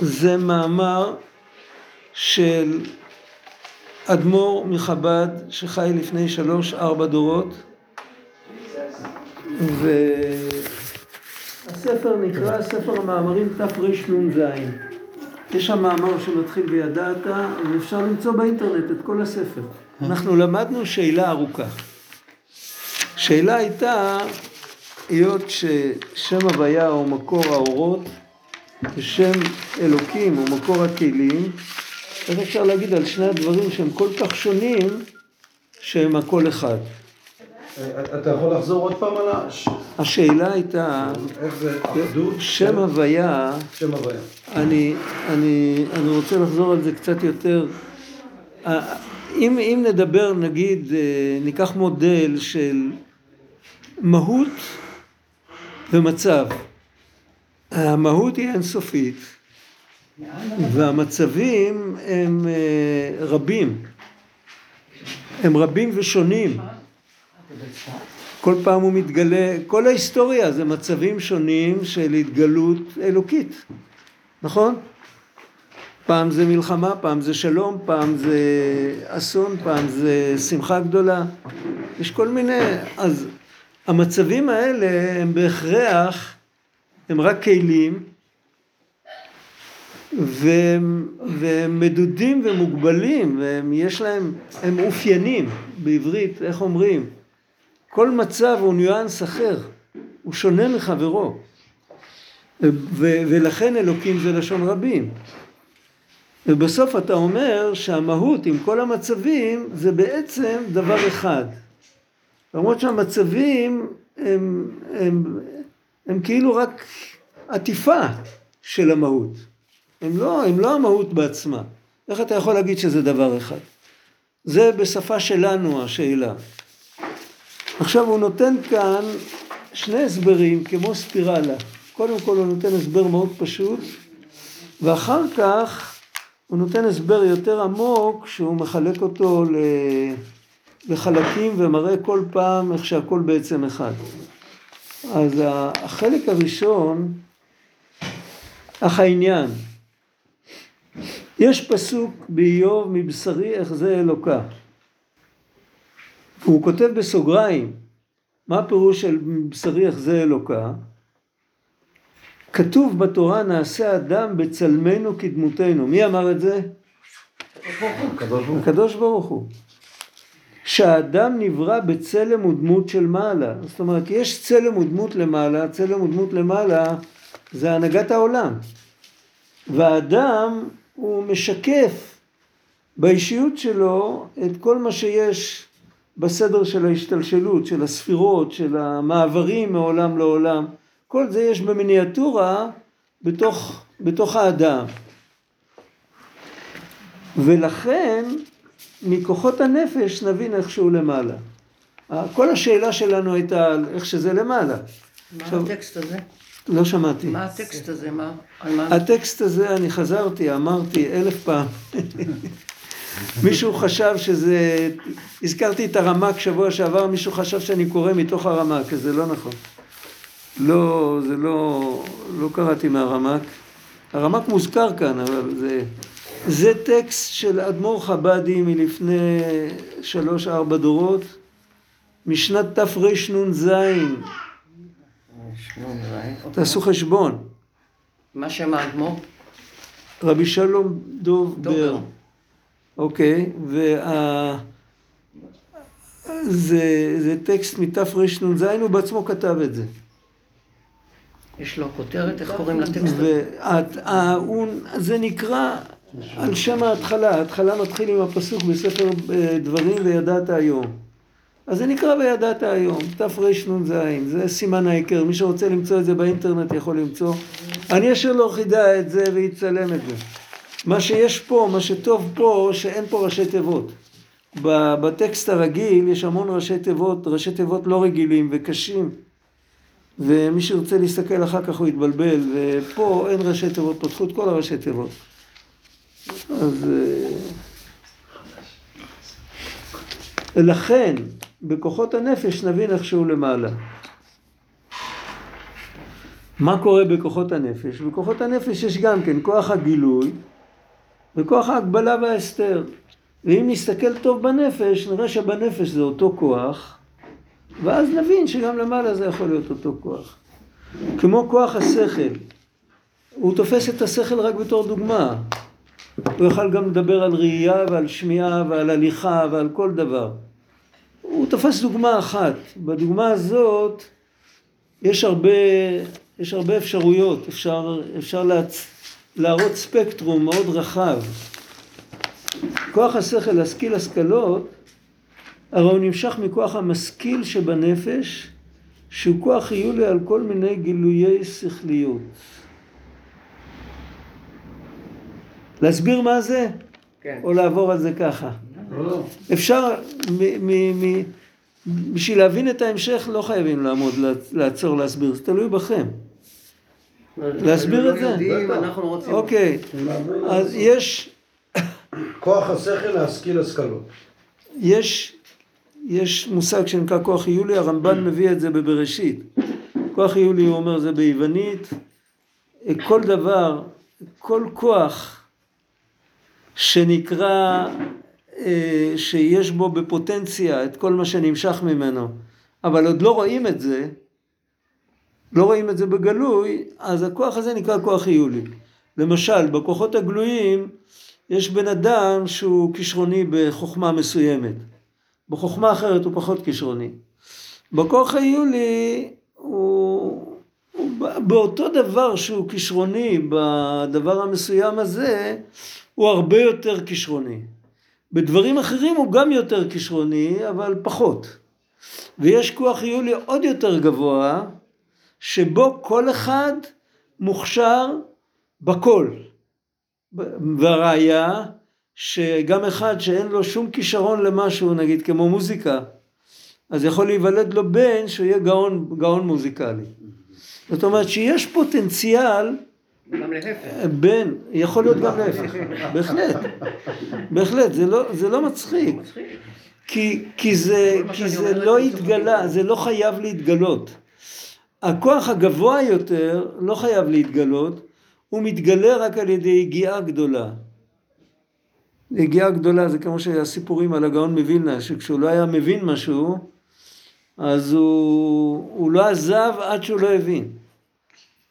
זה מאמר של אדמו"ר מחב"ד שחי לפני שלוש ארבע דורות והספר נקרא ספר המאמרים תרנ"ז. יש שם מאמר שמתחיל בידעת ואפשר למצוא באינטרנט את כל הספר. אנחנו למדנו שאלה ארוכה. שאלה הייתה היות ששם הוויה הוא מקור האורות ושם אלוקים הוא מקור הכלים איך אפשר להגיד על שני הדברים שהם כל כך שונים שהם הכל אחד אתה יכול לחזור עוד פעם על ה... השאלה הייתה איך זה אחדות? שם הוויה שם הוויה. אני, אני, אני רוצה לחזור על זה קצת יותר אם, אם נדבר נגיד ניקח מודל של מהות ומצב המהות היא אינסופית והמצבים הם רבים. הם רבים ושונים. כל פעם הוא מתגלה, כל ההיסטוריה זה מצבים שונים של התגלות אלוקית, נכון? פעם זה מלחמה, פעם זה שלום, פעם זה אסון, פעם זה שמחה גדולה, יש כל מיני, אז המצבים האלה הם בהכרח, הם רק כלים והם, והם מדודים ומוגבלים ויש להם, הם מאופיינים בעברית, איך אומרים? כל מצב הוא ניואנס אחר, הוא שונה מחברו. ו- ולכן אלוקים זה לשון רבים. ובסוף אתה אומר שהמהות עם כל המצבים זה בעצם דבר אחד למרות שהמצבים הם, הם, הם כאילו רק עטיפה של המהות. הם לא, הם לא המהות בעצמה. איך אתה יכול להגיד שזה דבר אחד? זה בשפה שלנו השאלה. עכשיו הוא נותן כאן שני הסברים כמו ספירלה. קודם כל הוא נותן הסבר מאוד פשוט ואחר כך הוא נותן הסבר יותר עמוק שהוא מחלק אותו לחלקים ומראה כל פעם איך שהכל בעצם אחד. אז החלק הראשון אך העניין. יש פסוק באיוב מבשרי איך זה אלוקה. הוא כותב בסוגריים מה הפירוש של בשרי איך זה אלוקה? כתוב בתורה נעשה אדם בצלמנו כדמותנו מי אמר את זה? הקדוש ברוך הוא שהאדם נברא בצלם ודמות של מעלה. זאת אומרת יש צלם ודמות למעלה צלם ודמות למעלה זה הנהגת העולם. והאדם הוא משקף באישיות שלו את כל מה שיש בסדר של ההשתלשלות, של הספירות, של המעברים מעולם לעולם, כל זה יש במיניאטורה בתוך, בתוך האדם. ולכן מכוחות הנפש נבין איך שהוא למעלה. כל השאלה שלנו הייתה על איך שזה למעלה. מה עכשיו, הטקסט הזה? לא שמעתי. מה הטקסט הזה? מה? הטקסט הזה, אני חזרתי, אמרתי אלף פעם. מישהו חשב שזה, הזכרתי את הרמק שבוע שעבר, מישהו חשב שאני קורא מתוך הרמק, אז זה לא נכון. לא, זה לא, לא קראתי מהרמק. הרמק מוזכר כאן, אבל זה, זה טקסט של אדמו"ר חב"די מלפני שלוש ארבע דורות, משנת תרנ"ז. תעשו חשבון. מה שם האדמו"ר? רבי שלום דוב בר. אוקיי, וה... זה, זה טקסט מתרנ"ז, הוא בעצמו כתב את זה. יש לו כותרת, איך קוראים לטקסט? זה נקרא על שם ההתחלה, ההתחלה מתחיל עם הפסוק בספר דברים וידעת היום. אז זה נקרא וידעת היום, תרנ"ז, זה סימן ההיכר, מי שרוצה למצוא את זה באינטרנט יכול למצוא. אני אשאיר לו חידה את זה ויצלם את זה. מה שיש פה, מה שטוב פה, שאין פה ראשי תיבות. בטקסט הרגיל יש המון ראשי תיבות, ראשי תיבות לא רגילים וקשים. ומי שירצה להסתכל אחר כך הוא יתבלבל, ופה אין ראשי תיבות, פתחו את כל הראשי תיבות. אז... לכן, בכוחות הנפש נבין איך שהוא למעלה. מה קורה בכוחות הנפש? בכוחות הנפש יש גם כן כוח הגילוי וכוח ההגבלה וההסתר. ואם נסתכל טוב בנפש, נראה שבנפש זה אותו כוח, ואז נבין שגם למעלה זה יכול להיות אותו כוח. כמו כוח השכל, הוא תופס את השכל רק בתור דוגמה. הוא יוכל גם לדבר על ראייה ועל שמיעה ועל הליכה ועל כל דבר. הוא תופס דוגמה אחת. בדוגמה הזאת יש הרבה, יש הרבה אפשרויות, אפשר, אפשר להצ... להראות ספקטרום מאוד רחב. כוח השכל להשכיל השכלות, הרי הוא נמשך מכוח המשכיל שבנפש, שהוא כוח חיולי על כל מיני גילויי שכליות. להסביר מה זה? כן. או לעבור על זה ככה? לא, לא. אפשר, מ- מ- מ- בשביל להבין את ההמשך לא חייבים לעמוד, לעצור, להסביר, זה תלוי בכם. להסביר את זה? אוקיי, אז יש, כוח השכל להשכיל השכלות. יש, יש מושג שנקרא כוח יולי, הרמב"ן מביא את זה בבראשית. כוח יולי, הוא אומר, זה ביוונית. כל דבר, כל כוח שנקרא, אה, שיש בו בפוטנציה את כל מה שנמשך ממנו, אבל עוד לא רואים את זה, לא רואים את זה בגלוי, אז הכוח הזה נקרא כוח יולי. למשל, בכוחות הגלויים יש בן אדם שהוא כישרוני בחוכמה מסוימת. בחוכמה אחרת הוא פחות כישרוני. בכוח היולי הוא, הוא באותו דבר שהוא כישרוני בדבר המסוים הזה, הוא הרבה יותר כישרוני. בדברים אחרים הוא גם יותר כישרוני, אבל פחות. ויש כוח יולי עוד יותר גבוה, שבו כל אחד מוכשר בכל. והראיה שגם אחד שאין לו שום כישרון למשהו, נגיד כמו מוזיקה, אז יכול להיוולד לו בן שהוא יהיה גאון, גאון מוזיקלי. זאת אומרת שיש פוטנציאל גם להפך. בן, יכול להיות גם להפך, בהחלט, בהחלט, זה לא, זה לא מצחיק, מצחיק. כי, כי זה, כי זה לא התגלה. זה לא חייב להתגלות. הכוח הגבוה יותר לא חייב להתגלות, הוא מתגלה רק על ידי יגיעה גדולה. יגיעה גדולה זה כמו שהסיפורים על הגאון מווילנה, שכשהוא לא היה מבין משהו, אז הוא, הוא לא עזב עד שהוא לא הבין.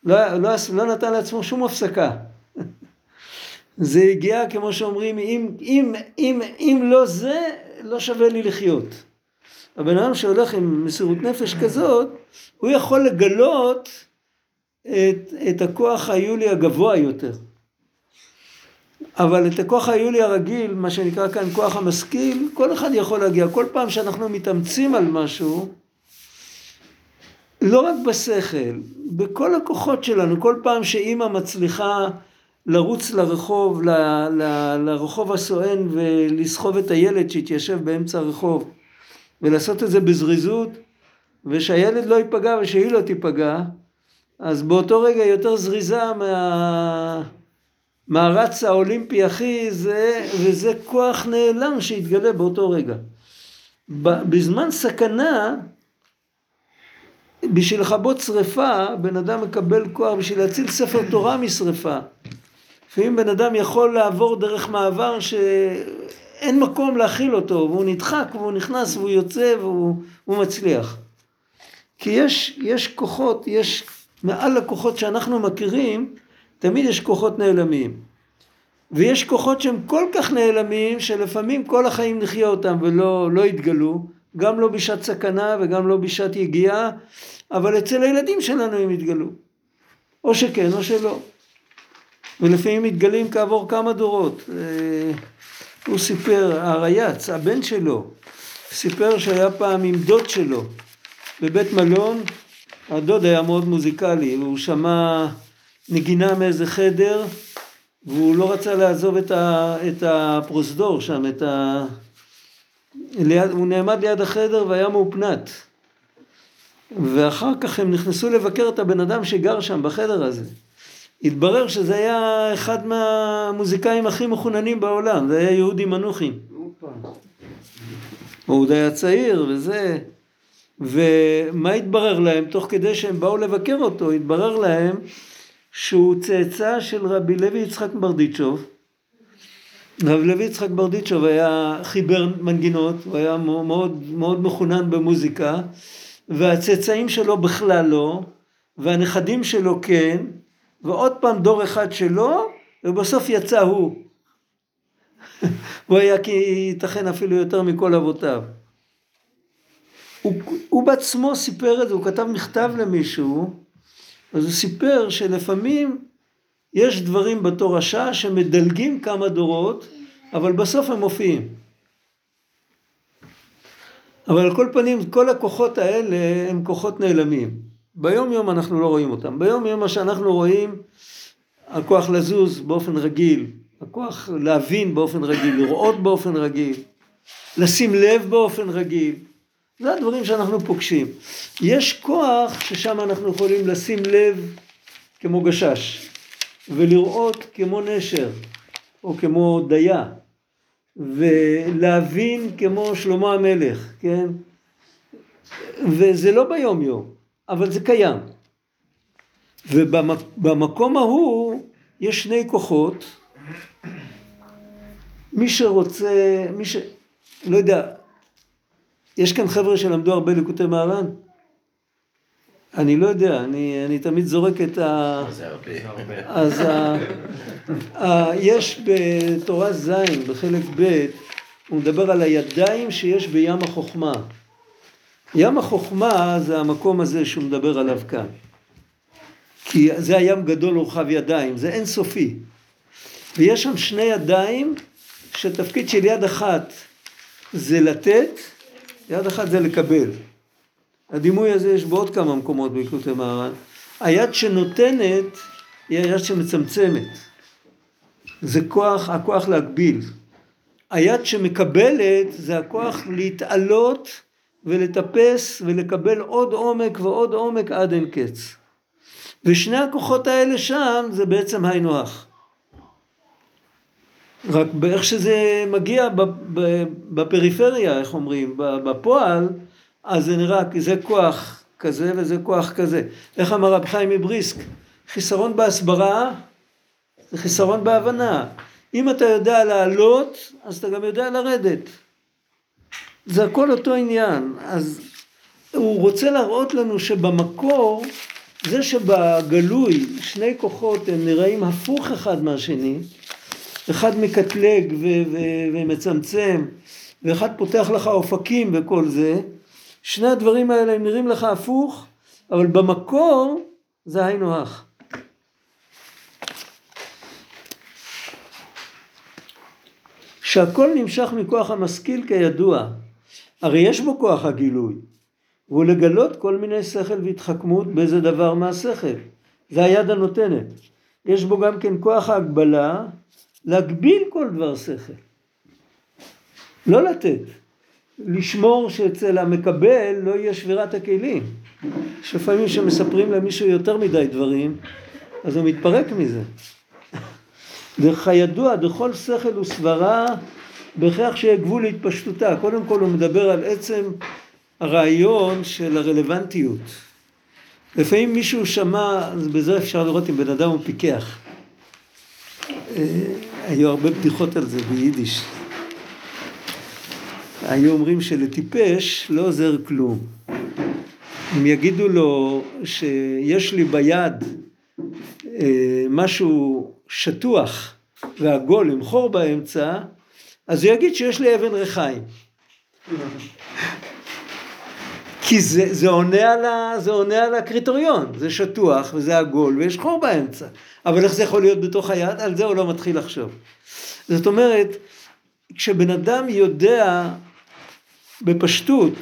לא, לא, לא נתן לעצמו שום הפסקה. זה הגיע, כמו שאומרים, אם, אם, אם, אם לא זה, לא שווה לי לחיות. הבן אדם שהולך עם מסירות נפש כזאת, הוא יכול לגלות את, את הכוח היולי הגבוה יותר. אבל את הכוח היולי הרגיל, מה שנקרא כאן כוח המשכיל, כל אחד יכול להגיע. כל פעם שאנחנו מתאמצים על משהו, לא רק בשכל, בכל הכוחות שלנו, כל פעם שאימא מצליחה לרוץ לרחוב, ל, ל, לרחוב הסואן ולסחוב את הילד שהתיישב באמצע הרחוב ולעשות את זה בזריזות ושהילד לא ייפגע ושהיא לא תיפגע, אז באותו רגע יותר זריזה מה... מהרץ האולימפי הכי זה, וזה כוח נעלם שהתגלה באותו רגע. בזמן סכנה, בשביל לכבות שרפה, בן אדם מקבל כוח בשביל להציל ספר תורה משרפה. לפעמים בן אדם יכול לעבור דרך מעבר שאין מקום להכיל אותו, והוא נדחק, והוא נכנס, והוא יוצא, והוא מצליח. כי יש, יש כוחות, יש מעל לכוחות שאנחנו מכירים, תמיד יש כוחות נעלמים. ויש כוחות שהם כל כך נעלמים, שלפעמים כל החיים נחיה אותם ולא לא יתגלו, גם לא בשעת סכנה וגם לא בשעת יגיעה, אבל אצל הילדים שלנו הם יתגלו. או שכן או שלא. ולפעמים מתגלים כעבור כמה דורות. אה, הוא סיפר, הרייץ, הבן שלו, סיפר שהיה פעם עם דוד שלו בבית מלון, הדוד היה מאוד מוזיקלי, והוא שמע נגינה מאיזה חדר, והוא לא רצה לעזוב את הפרוזדור שם, את ה... ליד, הוא נעמד ליד החדר והיה מאופנת. ואחר כך הם נכנסו לבקר את הבן אדם שגר שם בחדר הזה. התברר שזה היה אחד מהמוזיקאים הכי מחוננים בעולם, זה היה יהודי מנוחין. הופה. הוא עוד היה צעיר וזה, ומה התברר להם? תוך כדי שהם באו לבקר אותו, התברר להם שהוא צאצא של רבי לוי יצחק ברדיצ'וב. רב לוי יצחק ברדיצ'וב היה חיבר מנגינות, הוא היה מאוד, מאוד מחונן במוזיקה, והצאצאים שלו בכלל לא, והנכדים שלו כן, ועוד פעם דור אחד שלו, ובסוף יצא הוא. הוא היה כי ייתכן אפילו יותר מכל אבותיו. הוא, הוא בעצמו סיפר את זה, הוא כתב מכתב למישהו, אז הוא סיפר שלפעמים יש דברים בתורשה שמדלגים כמה דורות, אבל בסוף הם מופיעים. אבל על כל פנים, כל הכוחות האלה הם כוחות נעלמים. ביום יום אנחנו לא רואים אותם. ביום יום מה שאנחנו רואים, הכוח לזוז באופן רגיל, הכוח להבין באופן רגיל, לראות באופן רגיל, לשים לב באופן רגיל. זה הדברים שאנחנו פוגשים. יש כוח ששם אנחנו יכולים לשים לב כמו גשש, ולראות כמו נשר, או כמו דיה, ולהבין כמו שלמה המלך, כן? וזה לא ביום יום, אבל זה קיים. ובמקום ההוא יש שני כוחות, מי שרוצה, מי ש... לא יודע, יש כאן חבר'ה שלמדו הרבה ליקוטי מהר"ן? אני לא יודע, אני, אני תמיד זורק את ה... אז ה... ה... יש בתורה ז', בחלק ב', הוא מדבר על הידיים שיש בים החוכמה. ים החוכמה זה המקום הזה שהוא מדבר עליו כאן. כי זה הים גדול ורחב ידיים, זה אינסופי. ויש שם שני ידיים שתפקיד של יד אחת זה לתת, יד אחת זה לקבל. הדימוי הזה יש בעוד כמה מקומות בליקוטי מהר"ן. היד שנותנת היא היד שמצמצמת. זה כוח, הכוח להגביל. היד שמקבלת זה הכוח להתעלות ולטפס ולקבל עוד עומק ועוד עומק עד אין קץ. ושני הכוחות האלה שם זה בעצם היינו הך. רק באיך שזה מגיע בפריפריה, איך אומרים, בפועל, אז זה נראה, זה כוח כזה וזה כוח כזה. איך אמר רב חיים מבריסק? חיסרון בהסברה זה חיסרון בהבנה. אם אתה יודע לעלות, אז אתה גם יודע לרדת. זה הכל אותו עניין. אז הוא רוצה להראות לנו שבמקור, זה שבגלוי שני כוחות הם נראים הפוך אחד מהשני, אחד מקטלג ו- ו- ומצמצם, ואחד פותח לך אופקים וכל זה, שני הדברים האלה הם נראים לך הפוך, אבל במקור זה היינו הך. שהכל נמשך מכוח המשכיל כידוע, הרי יש בו כוח הגילוי, והוא לגלות כל מיני שכל והתחכמות באיזה דבר מהשכל, זה היד הנותנת. יש בו גם כן כוח ההגבלה, להגביל כל דבר שכל, לא לתת. לשמור שאצל המקבל לא יהיה שבירת הכלים. יש לפעמים שמספרים למישהו יותר מדי דברים, אז הוא מתפרק מזה. דרך הידוע, דכל שכל וסברה, בהכרח שיהיה גבול להתפשטותה. קודם כל הוא מדבר על עצם הרעיון של הרלוונטיות. לפעמים מישהו שמע, בזה אפשר לראות אם בן אדם הוא פיקח. אה, היו הרבה בדיחות על זה ביידיש. היו אומרים שלטיפש לא עוזר כלום. אם יגידו לו שיש לי ביד אה, משהו שטוח ועגול עם חור באמצע, אז הוא יגיד שיש לי אבן ריחיים. כי זה, זה, עונה על ה, זה עונה על הקריטריון, זה שטוח וזה עגול ויש חור באמצע. אבל איך זה יכול להיות בתוך היד? על זה הוא לא מתחיל לחשוב. זאת אומרת, כשבן אדם יודע בפשטות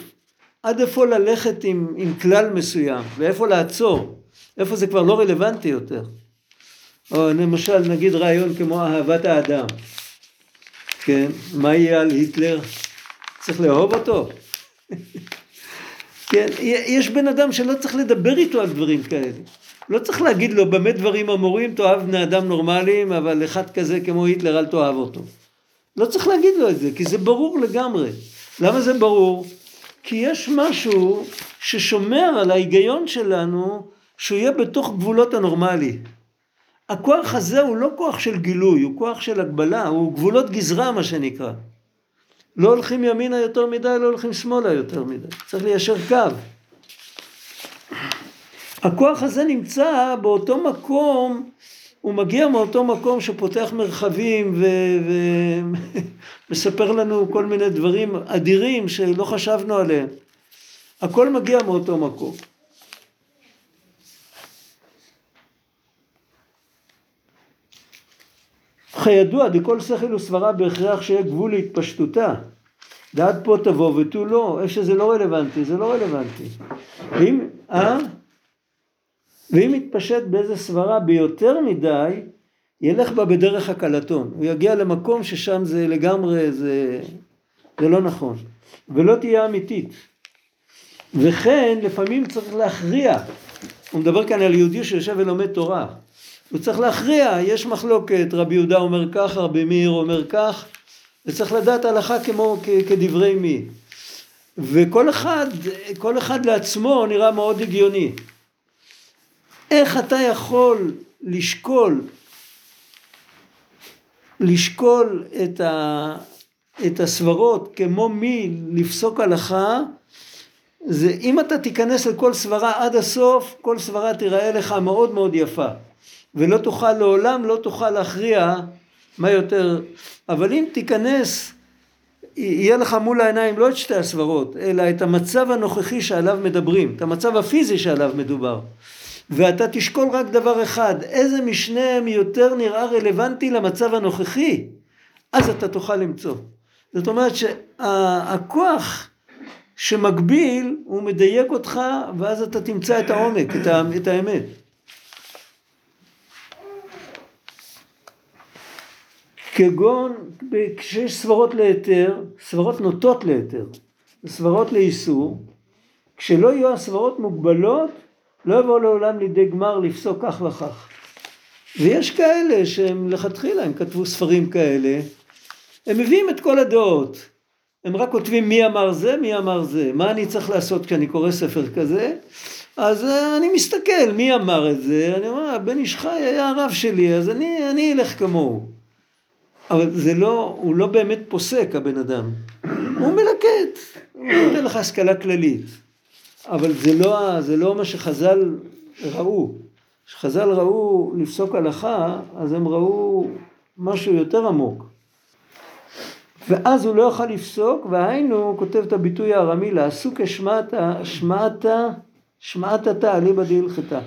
עד איפה ללכת עם, עם כלל מסוים ואיפה לעצור, איפה זה כבר לא רלוונטי יותר. או למשל נגיד רעיון כמו אהבת האדם, כן, מה יהיה על היטלר? צריך לאהוב אותו? כן, יש בן אדם שלא צריך לדבר איתו על דברים כאלה. לא צריך להגיד לו במה דברים אמורים, תאהב בני אדם נורמליים, אבל אחד כזה כמו היטלר אל תאהב אותו. לא צריך להגיד לו את זה, כי זה ברור לגמרי. למה זה ברור? כי יש משהו ששומר על ההיגיון שלנו שהוא יהיה בתוך גבולות הנורמלי. הכוח הזה הוא לא כוח של גילוי, הוא כוח של הגבלה, הוא גבולות גזרה מה שנקרא. לא הולכים ימינה יותר מדי, לא הולכים שמאלה יותר מדי. צריך ליישר קו. הכוח הזה נמצא באותו מקום, הוא מגיע מאותו מקום שפותח מרחבים ומספר לנו כל מיני דברים אדירים שלא חשבנו עליהם. הכל מגיע מאותו מקום. כידוע, דכל שכל וסברה בהכרח שיהיה גבול להתפשטותה. ועד פה תבוא ותו לא, איפה שזה לא רלוונטי, זה לא רלוונטי. ואם, אה? ואם יתפשט באיזה סברה ביותר מדי, ילך בה בדרך הקלטון. הוא יגיע למקום ששם זה לגמרי, זה, זה לא נכון. ולא תהיה אמיתית. וכן, לפעמים צריך להכריע. הוא מדבר כאן על יהודי שיושב ולומד תורה. הוא צריך להכריע, יש מחלוקת, רבי יהודה אומר כך, רבי מאיר אומר כך, וצריך לדעת הלכה כמו, כדברי מי. וכל אחד, כל אחד לעצמו נראה מאוד הגיוני. איך אתה יכול לשקול, לשקול את, ה, את הסברות כמו מי לפסוק הלכה, זה אם אתה תיכנס לכל סברה עד הסוף, כל סברה תיראה לך מאוד מאוד יפה. ולא תוכל לעולם, לא תוכל להכריע מה יותר, אבל אם תיכנס, יהיה לך מול העיניים לא את שתי הסברות, אלא את המצב הנוכחי שעליו מדברים, את המצב הפיזי שעליו מדובר. ואתה תשקול רק דבר אחד, איזה משניהם יותר נראה רלוונטי למצב הנוכחי, אז אתה תוכל למצוא. זאת אומרת שהכוח שמגביל, הוא מדייק אותך, ואז אתה תמצא את העומק, את האמת. כגון כשיש סברות להיתר, סברות נוטות להיתר, סברות לאיסור, כשלא יהיו הסברות מוגבלות, לא יבואו לעולם לידי גמר לפסוק כך וכך. ויש כאלה שהם לכתחילה, הם כתבו ספרים כאלה, הם מביאים את כל הדעות, הם רק כותבים מי אמר זה, מי אמר זה, מה אני צריך לעשות כשאני קורא ספר כזה, אז אה, אני מסתכל מי אמר את זה, אני אומר, בן איש חי היה הרב שלי, אז אני, אני אלך כמוהו. אבל זה לא, הוא לא באמת פוסק הבן אדם, הוא מלקט, הוא נותן לך השכלה כללית, אבל זה לא, זה לא מה שחז"ל ראו, כשחז"ל ראו לפסוק הלכה, אז הם ראו משהו יותר עמוק. ואז הוא לא יוכל לפסוק, והיינו, הוא כותב את הביטוי הארמי, לעסוק השמעתה, שמעתה, שמעתתה אליבא דהלכתה.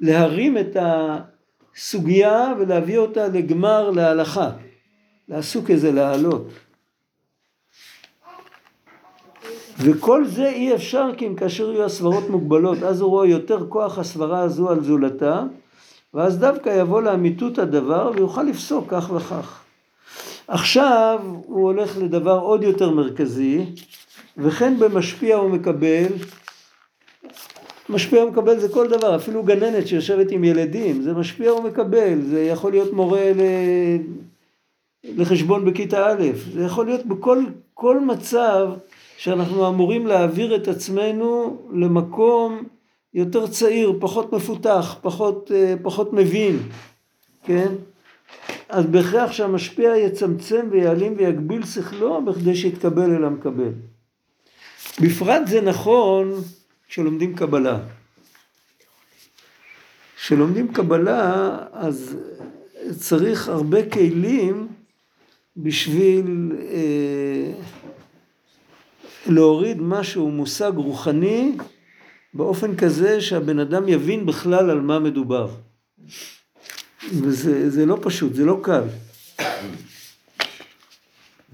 להרים את הסוגיה ולהביא אותה לגמר להלכה. לעסוק איזה לעלות. וכל זה אי אפשר כי אם כאשר יהיו הסברות מוגבלות, אז הוא רואה יותר כוח הסברה הזו על זולתה, ואז דווקא יבוא לאמיתות הדבר ויוכל לפסוק כך וכך. עכשיו הוא הולך לדבר עוד יותר מרכזי, וכן במשפיע הוא מקבל, משפיע ומקבל זה כל דבר, אפילו גננת שיושבת עם ילדים, זה משפיע ומקבל, זה יכול להיות מורה ל... לחשבון בכיתה א', זה יכול להיות בכל כל מצב שאנחנו אמורים להעביר את עצמנו למקום יותר צעיר, פחות מפותח, פחות, אה, פחות מבין, כן? אז בהכרח שהמשפיע יצמצם ויעלים ויגביל שכלו בכדי שיתקבל אל המקבל. בפרט זה נכון כשלומדים קבלה. כשלומדים קבלה אז צריך הרבה כלים בשביל אה, להוריד משהו, מושג רוחני, באופן כזה שהבן אדם יבין בכלל על מה מדובר. וזה לא פשוט, זה לא קל.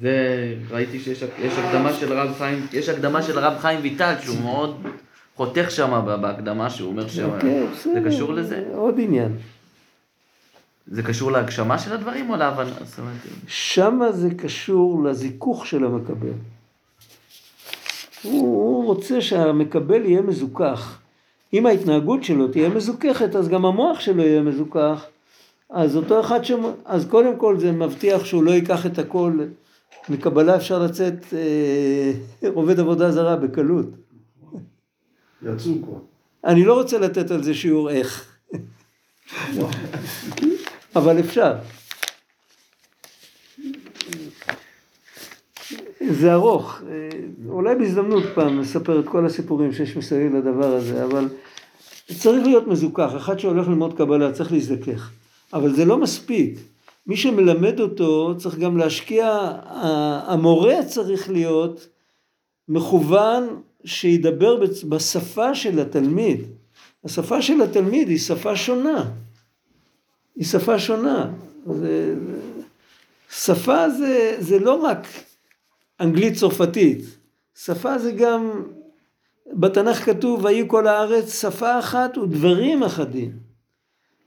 זה, ראיתי שיש הקדמה של הרב חיים, יש הקדמה של הרב חיים ויטל שהוא מאוד חותך שם בהקדמה שהוא אומר שם, אוקיי, זה קשור לזה? עוד עניין. זה קשור להגשמה של הדברים או להבנה? שמה זה קשור לזיכוך של המקבל. הוא, הוא רוצה שהמקבל יהיה מזוכח. אם ההתנהגות שלו תהיה מזוככת, אז גם המוח שלו יהיה מזוכח. אז אותו אחד ש... אז קודם כל זה מבטיח שהוא לא ייקח את הכל מקבלה אפשר לצאת אה, עובד עבודה זרה בקלות. יצאו כבר. אני לא רוצה לתת על זה שיעור איך, אבל אפשר. זה ארוך, אולי בהזדמנות פעם נספר את כל הסיפורים שיש מסביב לדבר הזה, אבל צריך להיות מזוכח, אחד שהולך ללמוד קבלה צריך להזדכך, אבל זה לא מספיק. מי שמלמד אותו צריך גם להשקיע, המורה צריך להיות מכוון שידבר בשפה של התלמיד. השפה של התלמיד היא שפה שונה. היא שפה שונה. זה, שפה זה, זה לא רק אנגלית צרפתית, שפה זה גם, בתנ"ך כתוב ויהי כל הארץ שפה אחת ודברים אחדים.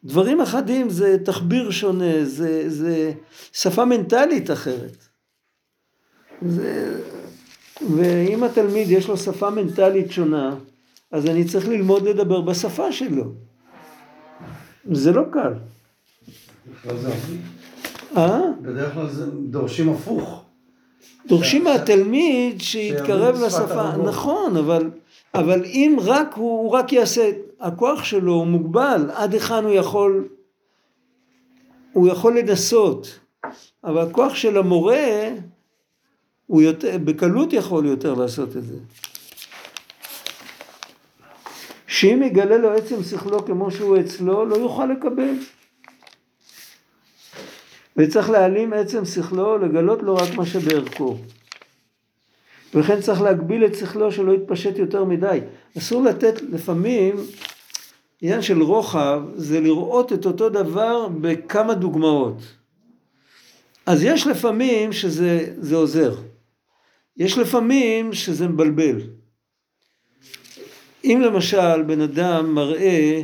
דברים אחדים זה תחביר שונה, זה, זה שפה מנטלית אחרת. זה, ואם התלמיד יש לו שפה מנטלית שונה, אז אני צריך ללמוד לדבר בשפה שלו. זה לא קל. אה? בדרך כלל זה דורשים הפוך. דורשים ש- מהתלמיד שיתקרב לשפה. נכון, אבל, אבל אם רק הוא, הוא רק יעשה, הכוח שלו הוא מוגבל, עד היכן הוא יכול, הוא יכול לנסות, אבל הכוח של המורה, הוא יותר, בקלות יכול יותר לעשות את זה. שאם יגלה לו עצם שכלו כמו שהוא אצלו, לא יוכל לקבל. וצריך להעלים עצם שכלו, לגלות לו רק מה שבערכו. ולכן צריך להגביל את שכלו שלא יתפשט יותר מדי. אסור לתת, לפעמים, עניין של רוחב זה לראות את אותו דבר בכמה דוגמאות. אז יש לפעמים שזה זה עוזר. יש לפעמים שזה מבלבל. אם למשל בן אדם מראה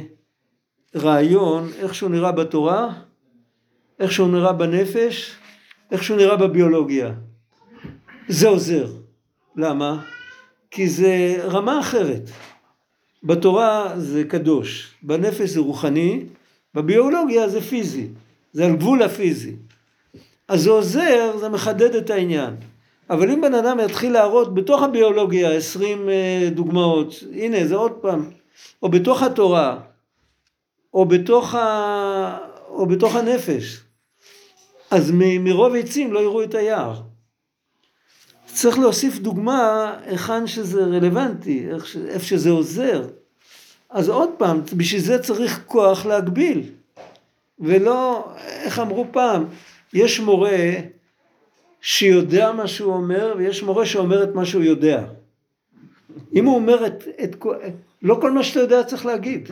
רעיון, איך שהוא נראה בתורה, איך שהוא נראה בנפש, איך שהוא נראה בביולוגיה. זה עוזר. למה? כי זה רמה אחרת. בתורה זה קדוש, בנפש זה רוחני, בביולוגיה זה פיזי, זה על גבול הפיזי. אז זה עוזר, זה מחדד את העניין. אבל אם בן אדם יתחיל להראות בתוך הביולוגיה 20 אה, דוגמאות, הנה זה עוד פעם, או בתוך התורה, או בתוך, ה... או בתוך הנפש, אז מרוב עצים לא יראו את היער. צריך להוסיף דוגמה היכן שזה רלוונטי. איפה שזה עוזר. אז עוד פעם, בשביל זה צריך כוח להגביל. ולא, איך אמרו פעם, יש מורה שיודע מה שהוא אומר, ויש מורה שאומר את מה שהוא יודע. אם הוא אומר את, את לא כל מה שאתה יודע צריך להגיד.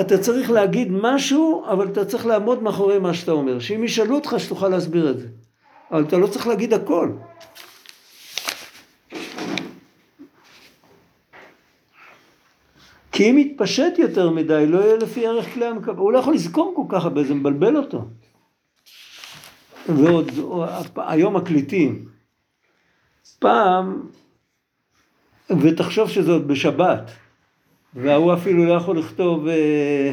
אתה צריך להגיד משהו, אבל אתה צריך לעמוד מאחורי מה שאתה אומר. שאם ישאלו אותך, שתוכל להסביר את זה. אבל אתה לא צריך להגיד הכל. כי אם יתפשט יותר מדי, לא יהיה לפי ערך כלי המקבל. הוא לא יכול לזכור כל כך הרבה, זה מבלבל אותו. ועוד, היום מקליטים. פעם, ותחשוב שזה עוד בשבת, וההוא אפילו לא יכול לכתוב, אה,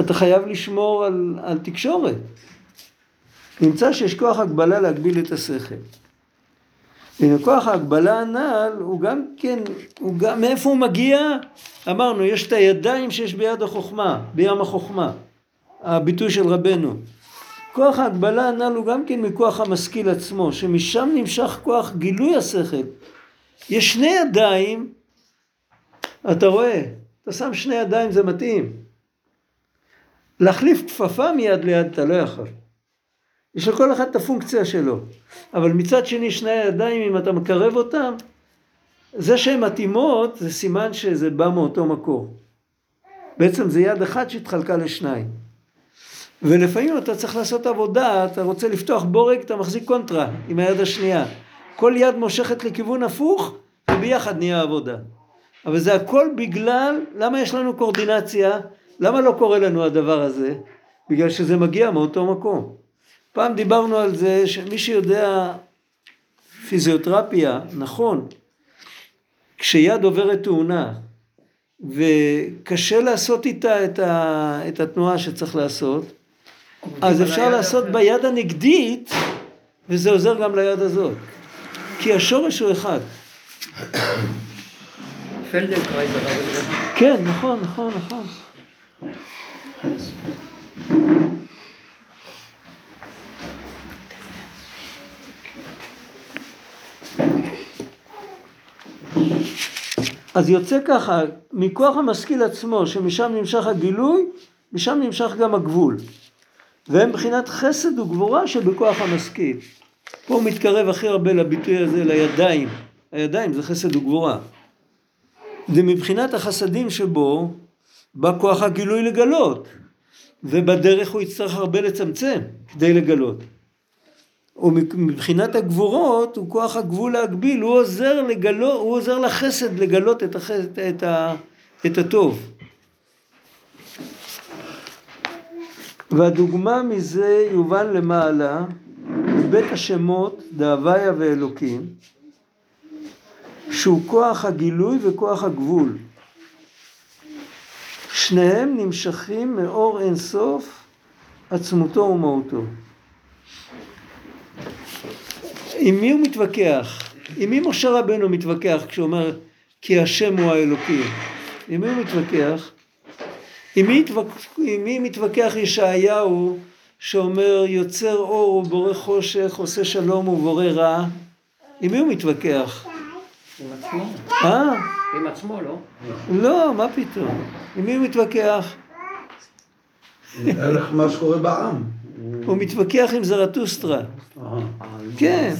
אתה חייב לשמור על, על תקשורת. נמצא שיש כוח הגבלה להגביל את השכל. וכוח ההגבלה הנ"ל הוא גם כן, הוא גם, מאיפה הוא מגיע? אמרנו, יש את הידיים שיש ביד החוכמה, בים החוכמה, הביטוי של רבנו. כוח ההגבלה הנ"ל הוא גם כן מכוח המשכיל עצמו, שמשם נמשך כוח גילוי השכל. יש שני ידיים, אתה רואה, אתה שם שני ידיים זה מתאים. להחליף כפפה מיד ליד אתה לא יכול. יש לכל אחד את הפונקציה שלו. אבל מצד שני שני הידיים, אם אתה מקרב אותם, זה שהן מתאימות זה סימן שזה בא מאותו מקור. בעצם זה יד אחת שהתחלקה לשניים. ולפעמים אתה צריך לעשות עבודה, אתה רוצה לפתוח בורג, אתה מחזיק קונטרה עם היד השנייה. כל יד מושכת לכיוון הפוך, וביחד נהיה עבודה. אבל זה הכל בגלל, למה יש לנו קורדינציה? למה לא קורה לנו הדבר הזה? בגלל שזה מגיע מאותו מקום. פעם דיברנו על זה שמי שיודע פיזיותרפיה, נכון, כשיד עוברת תאונה וקשה לעשות איתה את, ה, את התנועה שצריך לעשות, אז אפשר לעשות ביד הנגדית וזה עוזר גם ליד הזאת. כי השורש הוא אחד. פלדנקרייז הרב הזה. כן, נכון, נכון, נכון. אז יוצא ככה, מכוח המשכיל עצמו, שמשם נמשך הגילוי, משם נמשך גם הגבול. והם מבחינת חסד וגבורה שבכוח המשכיל. פה הוא מתקרב הכי הרבה לביטוי הזה, לידיים. הידיים זה חסד וגבורה. ומבחינת החסדים שבו, בא כוח הגילוי לגלות. ובדרך הוא יצטרך הרבה לצמצם כדי לגלות. ומבחינת הגבורות הוא כוח הגבול להגביל, הוא עוזר, לגלות, הוא עוזר לחסד לגלות את, החסד, את, ה, את הטוב. והדוגמה מזה יובן למעלה, בבית השמות, דהוויה ואלוקים, שהוא כוח הגילוי וכוח הגבול. שניהם נמשכים מאור אינסוף עצמותו ומהותו. עם מי הוא מתווכח? עם מי משה רבנו מתווכח כשהוא אומר כי השם הוא האלוקים? עם מי הוא מתווכח? עם מי, התווכ... עם מי מתווכח ישעיהו שאומר יוצר אור ובורא חושך, עושה שלום ובורא רע? עם מי הוא מתווכח? עם עצמו. אה? עם עצמו, לא? לא, מה פתאום? עם מי הוא מתווכח? הלך מה שקורה בעם. הוא מתווכח עם זרטוסטרה. אה. כן.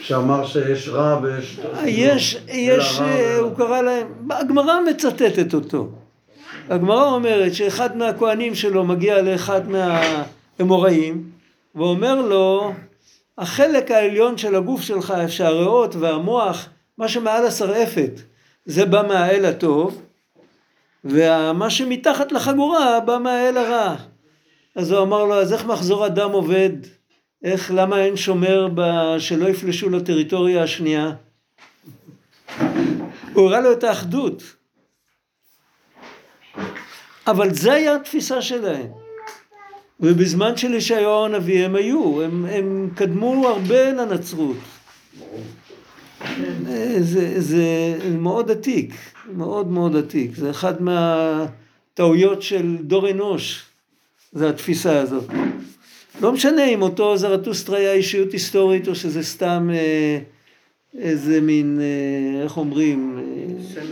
שאמר שיש רע ויש... יש, יש, רע אה, הוא קרא להם, הגמרא מצטטת אותו. הגמרא אומרת שאחד מהכהנים שלו מגיע לאחד מהאמוראים ואומר לו, החלק העליון של הגוף שלך, שהריאות והמוח, מה שמעל השרעפת, זה בא מהאל הטוב, ומה שמתחת לחגורה בא מהאל הרע. אז הוא אמר לו, אז איך מחזור הדם עובד? איך, למה אין שומר ב... שלא יפלשו לטריטוריה השנייה? הוא הראה לו את האחדות. אבל זה היה התפיסה שלהם. ובזמן של ישעיהו הנביא הם היו, הם, הם קדמו הרבה לנצרות. זה, זה מאוד עתיק, מאוד מאוד עתיק. זה אחד מהטעויות של דור אנוש, זה התפיסה הזאת. לא משנה אם אותו זרטוסטרה היה אישיות היסטורית או שזה סתם אה, איזה מין, אה, איך אומרים, אה.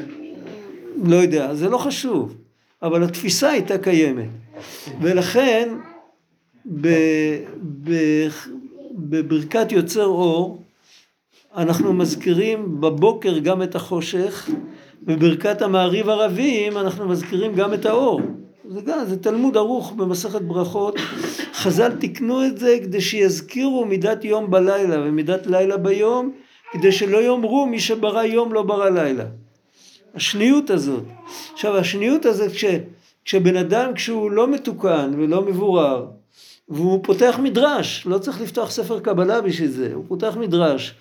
לא יודע, זה לא חשוב, אבל התפיסה הייתה קיימת. ולכן בברכת יוצר אור אנחנו מזכירים בבוקר גם את החושך, בברכת המעריב ערבים אנחנו מזכירים גם את האור. זה גם, זה תלמוד ערוך במסכת ברכות. חז"ל תיקנו את זה כדי שיזכירו מידת יום בלילה ומידת לילה ביום, כדי שלא יאמרו מי שברא יום לא ברא לילה. השניות הזאת. עכשיו השניות הזאת כש, כשבן אדם כשהוא לא מתוקן ולא מבורר והוא פותח מדרש, לא צריך לפתוח ספר קבלה בשביל זה, הוא פותח מדרש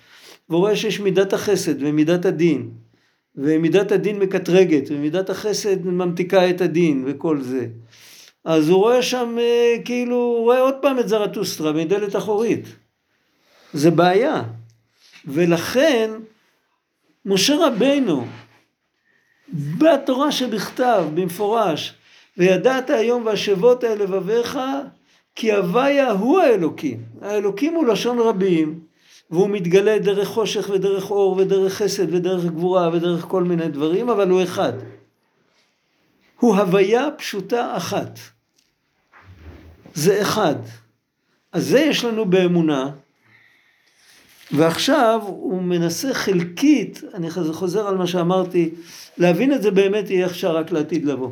והוא רואה שיש מידת החסד ומידת הדין ומידת הדין מקטרגת ומידת החסד ממתיקה את הדין וכל זה. אז הוא רואה שם אה, כאילו, הוא רואה עוד פעם את זרטוסטרה מדלת אחורית. זה בעיה. ולכן משה רבנו בתורה שבכתב, במפורש, וידעת היום והשבות אל לבביך, כי הוויה הוא האלוקים. האלוקים הוא לשון רבים, והוא מתגלה דרך חושך ודרך אור ודרך חסד ודרך גבורה ודרך כל מיני דברים, אבל הוא אחד. הוא הוויה פשוטה אחת. זה אחד. אז זה יש לנו באמונה, ועכשיו הוא מנסה חלקית, אני חוזר על מה שאמרתי, להבין את זה באמת יהיה אפשר רק לעתיד לבוא.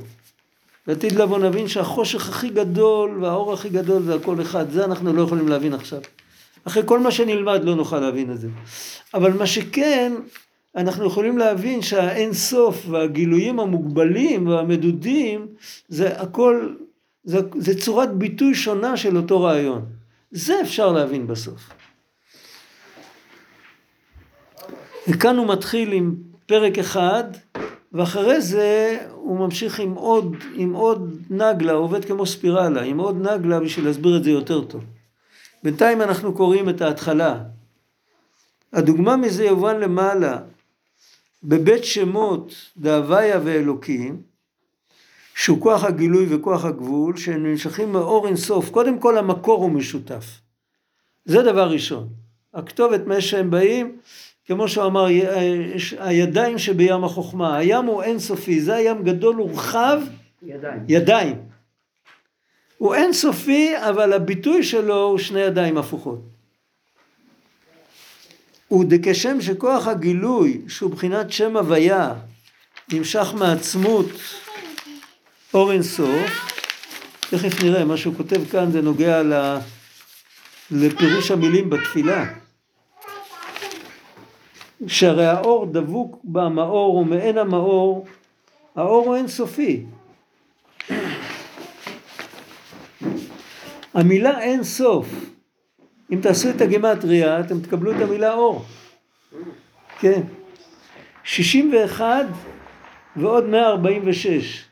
לעתיד לבוא נבין שהחושך הכי גדול והאור הכי גדול זה הכל אחד, זה אנחנו לא יכולים להבין עכשיו. אחרי כל מה שנלמד לא נוכל להבין את זה. אבל מה שכן, אנחנו יכולים להבין שהאין סוף והגילויים המוגבלים והמדודים, זה הכל, זה, זה צורת ביטוי שונה של אותו רעיון. זה אפשר להבין בסוף. וכאן הוא מתחיל עם פרק אחד, ואחרי זה הוא ממשיך עם עוד, עם עוד נגלה, עובד כמו ספירלה, עם עוד נגלה בשביל להסביר את זה יותר טוב. בינתיים אנחנו קוראים את ההתחלה. הדוגמה מזה יובן למעלה. בבית שמות דהוויה ואלוקים, שהוא כוח הגילוי וכוח הגבול, שהם נמשכים מאור אינסוף. קודם כל המקור הוא משותף. זה דבר ראשון. הכתובת מאיפה שהם באים, כמו שהוא אמר, הידיים שבים החוכמה. הים הוא אינסופי, זה הים גדול ורחב ידיים. ידיים. הוא אינסופי, אבל הביטוי שלו הוא שני ידיים הפוכות. וכשם שכוח הגילוי, שהוא בחינת שם הוויה, נמשך מעצמות אור אינסוף, תכף נראה, מה שהוא כותב כאן זה נוגע. לפירוש המילים בתפילה. שהרי האור דבוק במאור ומעין המאור, האור הוא אינסופי. המילה אין סוף, אם תעשו את הגימטריה אתם תקבלו את המילה אור. כן. 61 ועוד 146.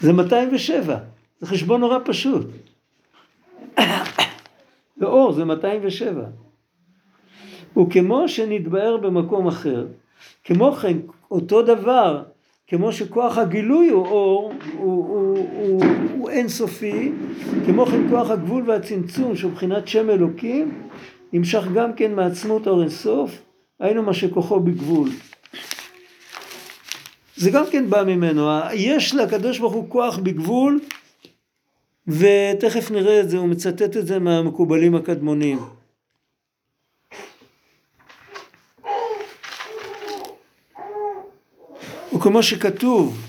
זה 207. זה חשבון נורא פשוט. ואור זה 207. וכמו שנתבהר במקום אחר, כמו כן אותו דבר, כמו שכוח הגילוי הוא אור, הוא, הוא, הוא, הוא אינסופי, כמו כן כוח הגבול והצמצום שהוא מבחינת שם אלוקים, נמשך גם כן מעצמות אור אינסוף, היינו מה שכוחו בגבול. זה גם כן בא ממנו, יש לקדוש ברוך הוא כוח בגבול, ותכף נראה את זה, הוא מצטט את זה מהמקובלים הקדמונים. וכמו שכתוב,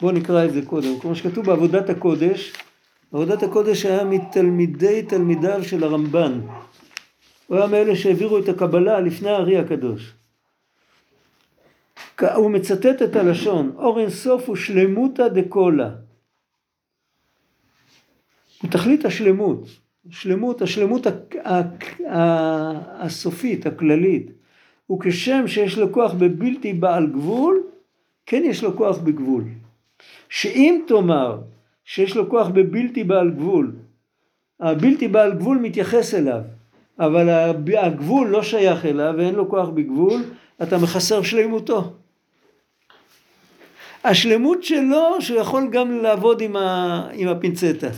בואו נקרא את זה קודם, כמו שכתוב בעבודת הקודש, עבודת הקודש היה מתלמידי תלמידיו של הרמב"ן. הוא היה מאלה שהעבירו את הקבלה לפני הארי הקדוש. הוא מצטט את הלשון, אור אין סוף הוא שלמותא דקולה. הוא תכלית השלמות, שלמות, השלמות הסופית, הכללית. וכשם שיש לו כוח בבלתי בעל גבול, כן יש לו כוח בגבול. שאם תאמר שיש לו כוח בבלתי בעל גבול, הבלתי בעל גבול מתייחס אליו, אבל הגבול לא שייך אליו ואין לו כוח בגבול, אתה מחסר שלמותו. השלמות שלו, שהוא יכול גם לעבוד עם, ה, עם הפינצטה.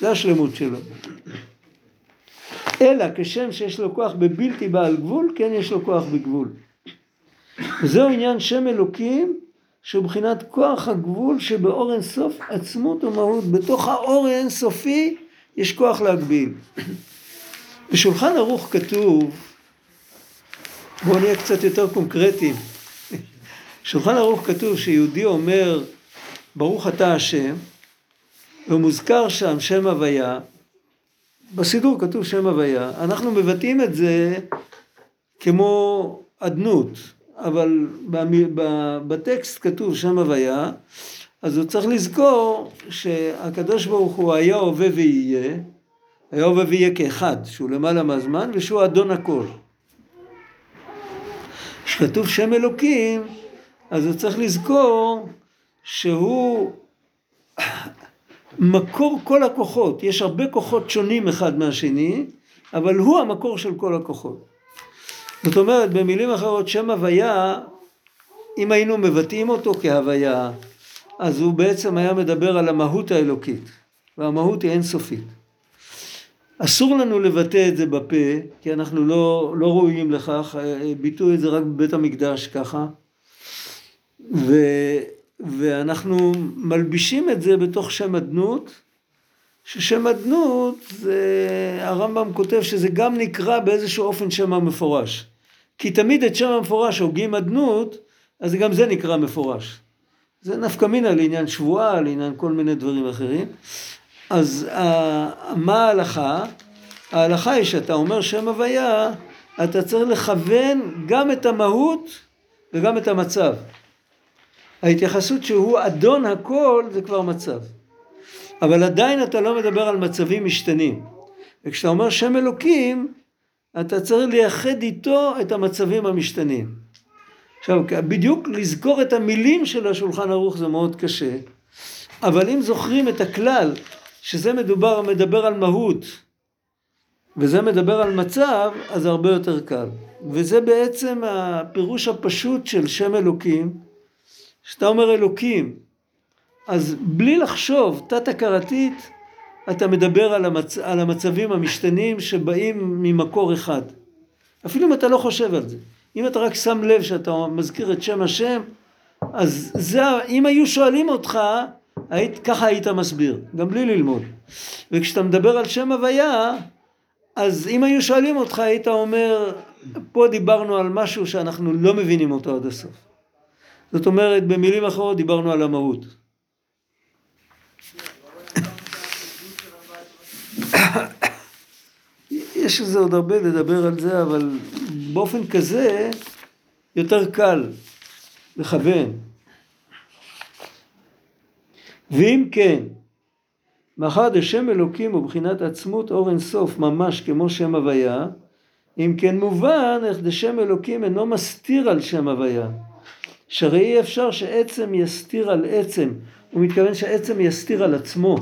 זה השלמות שלו. אלא כשם שיש לו כוח בבלתי בעל גבול, כן יש לו כוח בגבול. וזהו עניין שם אלוקים, שהוא מבחינת כוח הגבול שבאור אין סוף עצמות ומהות. בתוך האור האין סופי יש כוח להגביל. בשולחן ערוך כתוב, בואו נהיה קצת יותר קונקרטיים. בשולחן ערוך כתוב שיהודי אומר ברוך אתה השם ומוזכר שם שם הוויה, בסידור כתוב שם הוויה, אנחנו מבטאים את זה כמו אדנות, אבל בטקסט כתוב שם הוויה, אז הוא צריך לזכור שהקדוש ברוך הוא היה הווה ויהיה, היה הווה ויהיה כאחד, שהוא למעלה מהזמן ושהוא אדון הכל. כשכתוב שם אלוקים, אז הוא צריך לזכור שהוא מקור כל הכוחות, יש הרבה כוחות שונים אחד מהשני, אבל הוא המקור של כל הכוחות. זאת אומרת, במילים אחרות, שם הוויה, אם היינו מבטאים אותו כהוויה, אז הוא בעצם היה מדבר על המהות האלוקית, והמהות היא אינסופית. אסור לנו לבטא את זה בפה, כי אנחנו לא, לא ראויים לכך, ביטאו את זה רק בבית המקדש ככה, ו... ואנחנו מלבישים את זה בתוך שם אדנות, ששם אדנות, זה, הרמב"ם כותב שזה גם נקרא באיזשהו אופן שם המפורש. כי תמיד את שם המפורש הוגים אדנות, אז גם זה נקרא מפורש. זה נפקא מינה לעניין שבועה, לעניין כל מיני דברים אחרים. אז מה ההלכה? ההלכה היא שאתה אומר שם הוויה, אתה צריך לכוון גם את המהות וגם את המצב. ההתייחסות שהוא אדון הכל זה כבר מצב. אבל עדיין אתה לא מדבר על מצבים משתנים. וכשאתה אומר שם אלוקים, אתה צריך לייחד איתו את המצבים המשתנים. עכשיו, בדיוק לזכור את המילים של השולחן ערוך זה מאוד קשה, אבל אם זוכרים את הכלל, שזה מדובר, מדבר על מהות, וזה מדבר על מצב, אז הרבה יותר קל. וזה בעצם הפירוש הפשוט של שם אלוקים, שאתה אומר אלוקים, אז בלי לחשוב, תת-הכרתית, אתה מדבר על, המצ... על המצבים המשתנים שבאים ממקור אחד. אפילו אם אתה לא חושב על זה. אם אתה רק שם לב שאתה מזכיר את שם השם, אז זה, אם היו שואלים אותך, היית, ככה היית מסביר, גם בלי ללמוד. וכשאתה מדבר על שם הוויה, אז אם היו שואלים אותך, היית אומר, פה דיברנו על משהו שאנחנו לא מבינים אותו עד הסוף. זאת אומרת, במילים אחרות דיברנו על המהות. יש לזה עוד הרבה לדבר על זה, אבל באופן כזה יותר קל לכוון. ואם כן, מאחר דשם אלוקים הוא בחינת עצמות אור אין סוף ממש כמו שם הוויה, אם כן מובן איך דשם אלוקים אינו מסתיר על שם הוויה. שהרי אי אפשר שעצם יסתיר על עצם, הוא מתכוון שעצם יסתיר על עצמו.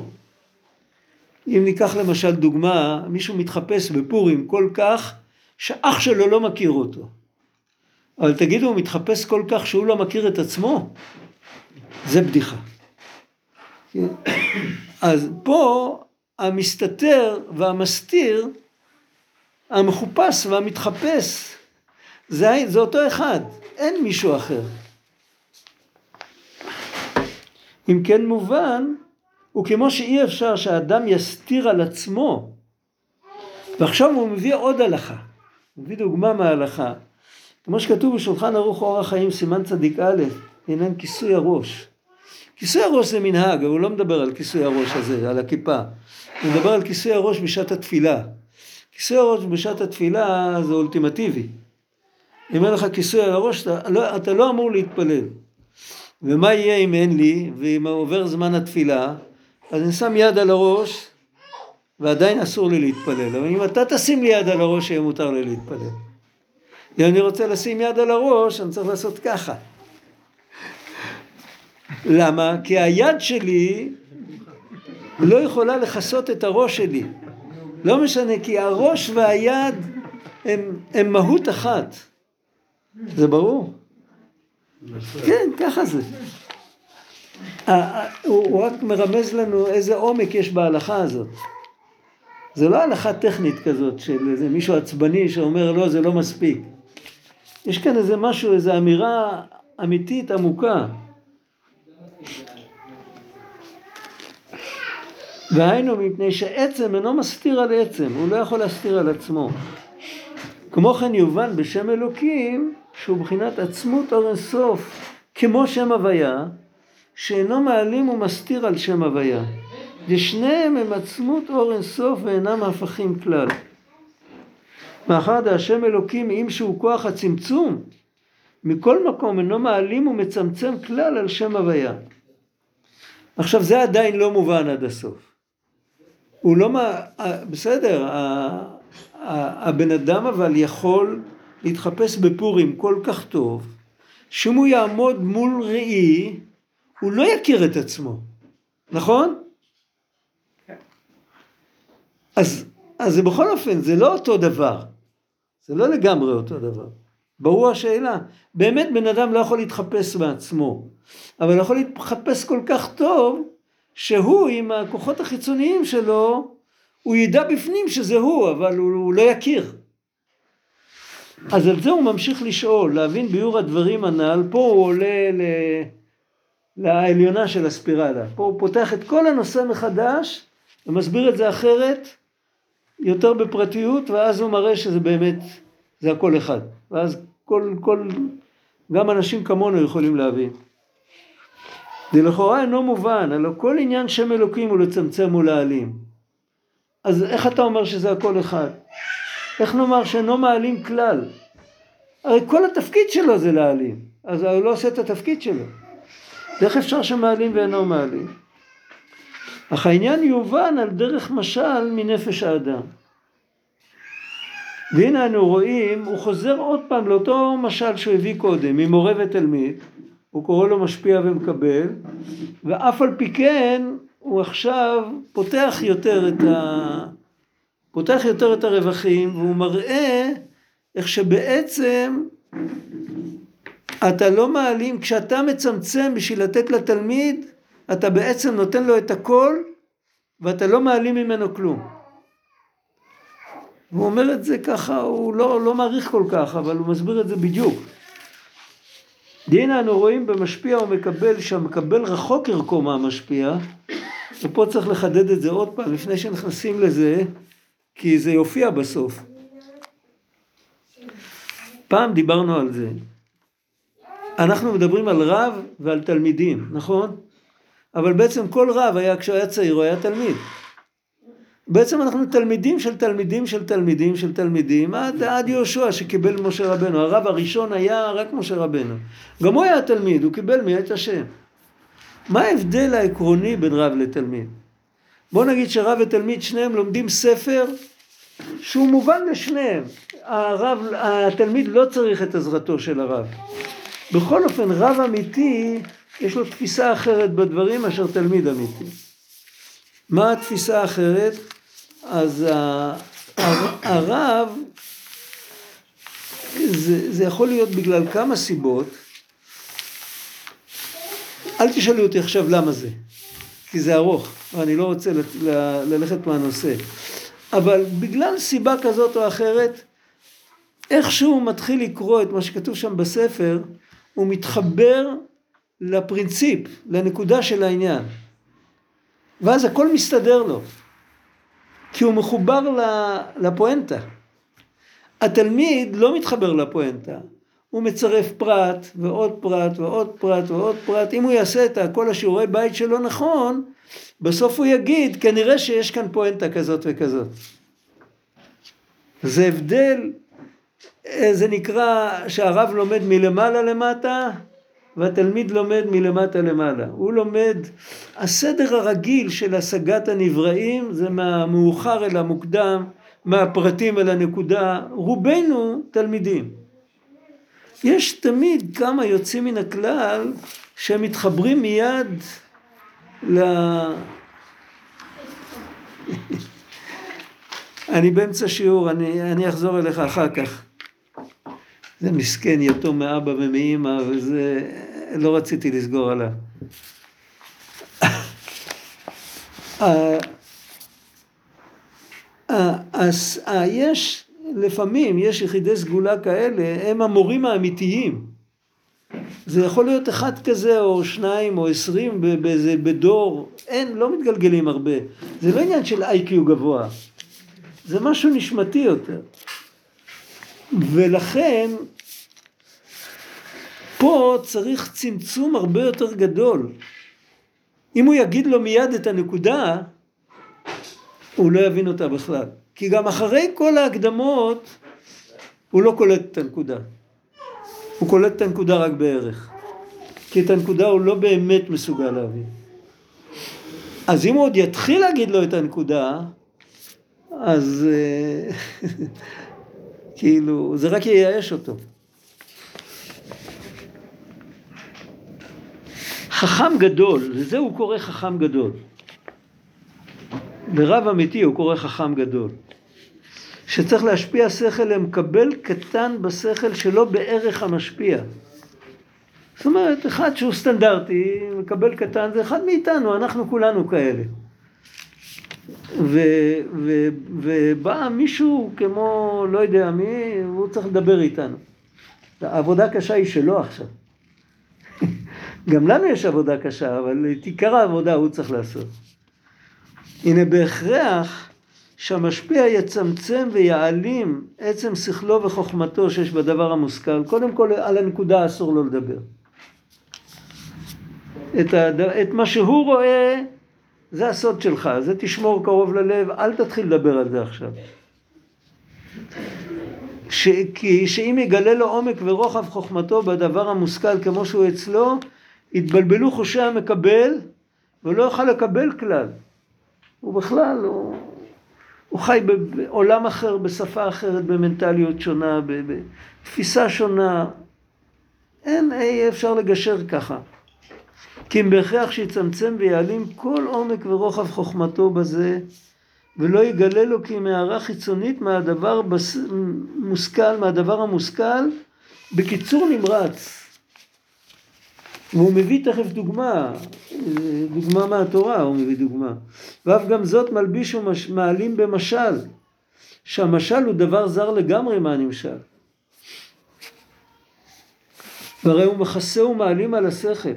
אם ניקח למשל דוגמה, מישהו מתחפש בפורים כל כך שאח שלו לא מכיר אותו. אבל תגידו, הוא מתחפש כל כך שהוא לא מכיר את עצמו? זה בדיחה. אז פה המסתתר והמסתיר, המחופש והמתחפש, זה, זה אותו אחד, אין מישהו אחר. אם כן מובן, וכמו שאי אפשר שהאדם יסתיר על עצמו, ועכשיו הוא מביא עוד הלכה, הוא מביא דוגמה מההלכה, כמו שכתוב בשולחן ערוך אור החיים סימן צדיק א', עניין כיסוי הראש. כיסוי הראש זה מנהג, אבל הוא לא מדבר על כיסוי הראש הזה, על הכיפה. הוא מדבר על כיסוי הראש בשעת התפילה. כיסוי הראש בשעת התפילה זה אולטימטיבי. אם אין לך כיסוי על הראש, אתה לא, אתה לא אמור להתפלל. ומה יהיה אם אין לי, ואם עובר זמן התפילה, אז אני שם יד על הראש, ועדיין אסור לי להתפלל. אבל אם אתה תשים לי יד על הראש, יהיה מותר לי להתפלל. אם אני רוצה לשים יד על הראש, אני צריך לעשות ככה. למה? כי היד שלי לא יכולה לכסות את הראש שלי. לא משנה, כי הראש והיד הם, הם מהות אחת. זה ברור? כן, ככה זה. הוא רק מרמז לנו איזה עומק יש בהלכה הזאת. זה לא הלכה טכנית כזאת של איזה מישהו עצבני שאומר לא זה לא מספיק. יש כאן איזה משהו, איזו אמירה אמיתית עמוקה. והיינו מפני שעצם אינו מסתיר על עצם, הוא לא יכול להסתיר על עצמו. כמו כן יובן בשם אלוקים שהוא בחינת עצמות אור אינסוף כמו שם הוויה שאינו מעלים ומסתיר על שם הוויה. ושניהם הם עצמות אור אינסוף ואינם הפכים כלל. מאחר דהשם אלוקים אם שהוא כוח הצמצום מכל מקום אינו מעלים ומצמצם כלל על שם הוויה. עכשיו זה עדיין לא מובן עד הסוף. הוא לא מה... בסדר, הבן אדם אבל יכול להתחפש בפורים כל כך טוב, שאם הוא יעמוד מול ראי, הוא לא יכיר את עצמו, נכון? אז, אז זה בכל אופן, זה לא אותו דבר. זה לא לגמרי אותו דבר. ברור השאלה. באמת בן אדם לא יכול להתחפש בעצמו, אבל יכול להתחפש כל כך טוב, שהוא עם הכוחות החיצוניים שלו, הוא ידע בפנים שזה הוא, אבל הוא, הוא לא יכיר. אז על זה הוא ממשיך לשאול, להבין ביור הדברים הנ"ל, פה הוא עולה ל... לעליונה של הספירלה. פה הוא פותח את כל הנושא מחדש ומסביר את זה אחרת, יותר בפרטיות, ואז הוא מראה שזה באמת, זה הכל אחד. ואז כל, כל, גם אנשים כמונו יכולים להבין. זה לכאורה אינו מובן, הלוא כל עניין שם אלוקים הוא לצמצם ולהעלים. אז איך אתה אומר שזה הכל אחד? איך נאמר שאינו מעלים כלל? הרי כל התפקיד שלו זה להעלים, אז הוא לא עושה את התפקיד שלו. איך אפשר שמעלים ואינו מעלים? אך העניין יובן על דרך משל מנפש האדם. והנה אנו רואים, הוא חוזר עוד פעם לאותו משל שהוא הביא קודם, ממורה ותלמיד, הוא קורא לו משפיע ומקבל, ואף על פי כן הוא עכשיו פותח יותר את פותח יותר את הרווחים, והוא מראה איך שבעצם אתה לא מעלים, כשאתה מצמצם בשביל לתת לתלמיד, אתה בעצם נותן לו את הכל, ואתה לא מעלים ממנו כלום. הוא אומר את זה ככה, הוא לא, לא מעריך כל כך, אבל הוא מסביר את זה בדיוק. והנה אנו רואים במשפיע ומקבל, שהמקבל רחוק ערכו מהמשפיע, ופה צריך לחדד את זה עוד פעם, לפני שנכנסים לזה, כי זה יופיע בסוף. פעם דיברנו על זה. אנחנו מדברים על רב ועל תלמידים, נכון? אבל בעצם כל רב היה, כשהוא היה צעיר, הוא היה תלמיד. בעצם אנחנו תלמידים של תלמידים של תלמידים של תלמידים עד, עד יהושע שקיבל משה רבנו. הרב הראשון היה רק משה רבנו. גם הוא היה תלמיד, הוא קיבל מאת השם. מה ההבדל העקרוני בין רב לתלמיד? בוא נגיד שרב ותלמיד שניהם לומדים ספר שהוא מובן לשניהם. הרב, התלמיד לא צריך את עזרתו של הרב. בכל אופן רב אמיתי יש לו תפיסה אחרת בדברים מאשר תלמיד אמיתי. מה התפיסה האחרת? אז הרב, זה, זה יכול להיות בגלל כמה סיבות. אל תשאלו אותי עכשיו למה זה, כי זה ארוך, ואני לא רוצה ללכת מהנושא. אבל בגלל סיבה כזאת או אחרת, איכשהו מתחיל לקרוא את מה שכתוב שם בספר, הוא מתחבר לפרינציפ, לנקודה של העניין. ואז הכל מסתדר לו. כי הוא מחובר לפואנטה. התלמיד לא מתחבר לפואנטה, הוא מצרף פרט ועוד פרט ועוד פרט ועוד פרט. אם הוא יעשה את כל השיעורי בית שלו נכון, בסוף הוא יגיד, כנראה שיש כאן פואנטה כזאת וכזאת. זה הבדל, אה, זה נקרא שהרב לומד מלמעלה למטה, והתלמיד לומד מלמטה למעלה. הוא לומד, הסדר הרגיל של השגת הנבראים זה מהמאוחר אל המוקדם, מהפרטים אל הנקודה, רובנו תלמידים. יש תמיד כמה יוצאים מן הכלל שמתחברים מיד ל... אני באמצע שיעור, אני, אני אחזור אליך אחר כך. זה מסכן, יתום מאבא ומאימא, וזה... לא רציתי לסגור עליו. אז יש, לפעמים יש יחידי סגולה כאלה, הם המורים האמיתיים. זה יכול להיות אחד כזה או שניים או עשרים באיזה, בדור, אין, לא מתגלגלים הרבה. זה לא עניין של איי-קיו גבוה, זה משהו נשמתי יותר. ולכן פה צריך צמצום הרבה יותר גדול. אם הוא יגיד לו מיד את הנקודה, הוא לא יבין אותה בכלל. כי גם אחרי כל ההקדמות, הוא לא קולט את הנקודה. הוא קולט את הנקודה רק בערך. כי את הנקודה הוא לא באמת מסוגל להבין. אז אם הוא עוד יתחיל להגיד לו את הנקודה, אז אה, כאילו, זה רק ייאש אותו. חכם גדול, לזה הוא קורא חכם גדול. לרב אמיתי הוא קורא חכם גדול. שצריך להשפיע שכל למקבל קטן בשכל שלא בערך המשפיע. זאת אומרת, אחד שהוא סטנדרטי, מקבל קטן, זה אחד מאיתנו, אנחנו כולנו כאלה. ו, ו, ובא מישהו כמו, לא יודע מי, הוא צריך לדבר איתנו. העבודה קשה היא שלו עכשיו. גם לנו יש עבודה קשה, אבל את עיקר העבודה הוא צריך לעשות. הנה בהכרח שהמשפיע יצמצם ויעלים עצם שכלו וחוכמתו שיש בדבר המושכל. קודם כל על הנקודה אסור לו לדבר. את, הד... את מה שהוא רואה זה הסוד שלך, זה תשמור קרוב ללב, אל תתחיל לדבר על זה עכשיו. ש... כי שאם יגלה לו עומק ורוחב חוכמתו בדבר המושכל כמו שהוא אצלו, יתבלבלו חושי המקבל ולא יוכל לקבל כלל. הוא בכלל, הוא, הוא חי בעולם אחר, בשפה אחרת, במנטליות שונה, בתפיסה שונה. אין, אי אפשר לגשר ככה. כי אם בהכרח שיצמצם ויעלים כל עומק ורוחב חוכמתו בזה, ולא יגלה לו כי מערה חיצונית מהדבר בס... מושכל, מהדבר המושכל, בקיצור נמרץ. והוא מביא תכף דוגמה, דוגמה מהתורה הוא מביא דוגמה. ואף גם זאת מלביש ומעלים במשל, שהמשל הוא דבר זר לגמרי מהנמשל. והרי הוא מכסה ומעלים על השכל.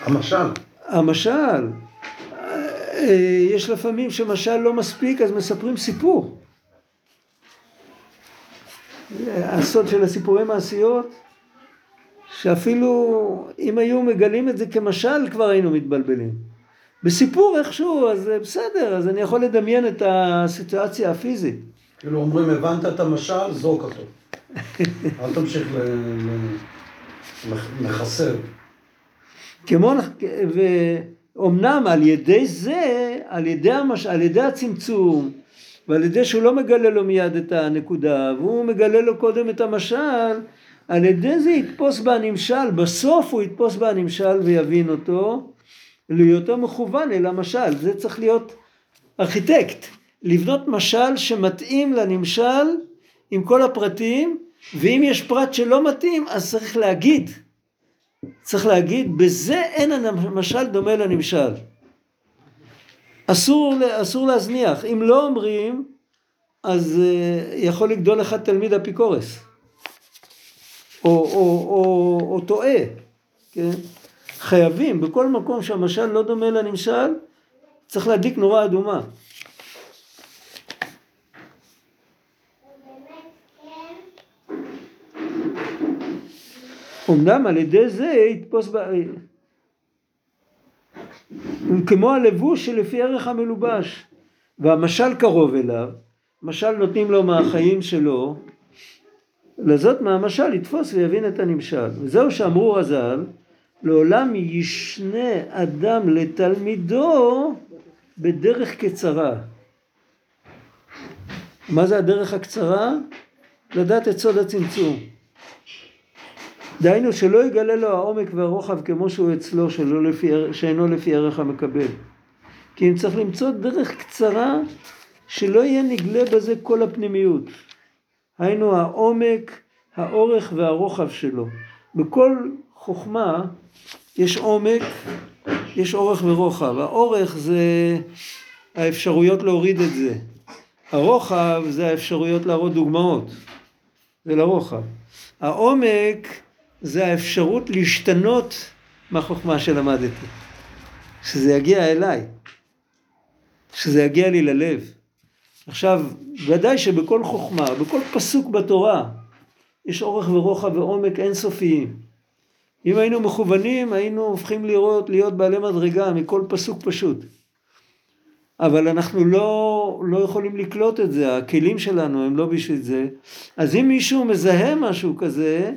המשל. המשל, אה, יש לפעמים שמשל לא מספיק אז מספרים סיפור. הסוד של הסיפורי מעשיות, שאפילו אם היו מגלים את זה כמשל כבר היינו מתבלבלים. בסיפור איכשהו, אז בסדר, אז אני יכול לדמיין את הסיטואציה הפיזית. כאילו אומרים, הבנת את המשל, זרוק אותו. אל תמשיך לחסר. כמו, ואומנם על ידי זה, על ידי, המש, על ידי הצמצום, ועל ידי שהוא לא מגלה לו מיד את הנקודה, והוא מגלה לו קודם את המשל, על ידי זה יתפוס בנמשל, בסוף הוא יתפוס בנמשל ויבין אותו, להיותו מכוון אל המשל. זה צריך להיות ארכיטקט, לבנות משל שמתאים לנמשל עם כל הפרטים, ואם יש פרט שלא מתאים, אז צריך להגיד. צריך להגיד, בזה אין המשל דומה לנמשל. אסור, אסור להזניח. אם לא אומרים, אז uh, יכול לגדול לך תלמיד אפיקורס. או, או, או, או טועה, כן? חייבים, בכל מקום שהמשל לא דומה לנמשל, צריך להדליק נורה אדומה. אמנם על ידי זה יתפוס ב... כמו הלבוש שלפי ערך המלובש והמשל קרוב אליו, משל נותנים לו מהחיים שלו, לזאת מהמשל יתפוס ויבין את הנמשל. וזהו שאמרו רז"ל, לעולם ישנה אדם לתלמידו בדרך קצרה. מה זה הדרך הקצרה? לדעת את סוד הצמצום. דהיינו שלא יגלה לו העומק והרוחב כמו שהוא אצלו שלא לפי, שאינו לפי ערך המקבל. כי אם צריך למצוא דרך קצרה שלא יהיה נגלה בזה כל הפנימיות. היינו העומק, האורך והרוחב שלו. בכל חוכמה יש עומק, יש אורך ורוחב. האורך זה האפשרויות להוריד את זה. הרוחב זה האפשרויות להראות דוגמאות. זה לרוחב. העומק זה האפשרות להשתנות מהחוכמה שלמדתי. שזה יגיע אליי. שזה יגיע לי ללב. עכשיו, ודאי שבכל חוכמה, בכל פסוק בתורה, יש אורך ורוחב ועומק אינסופיים. אם היינו מכוונים, היינו הופכים לראות, להיות בעלי מדרגה מכל פסוק פשוט. אבל אנחנו לא, לא יכולים לקלוט את זה, הכלים שלנו הם לא בשביל זה. אז אם מישהו מזהה משהו כזה,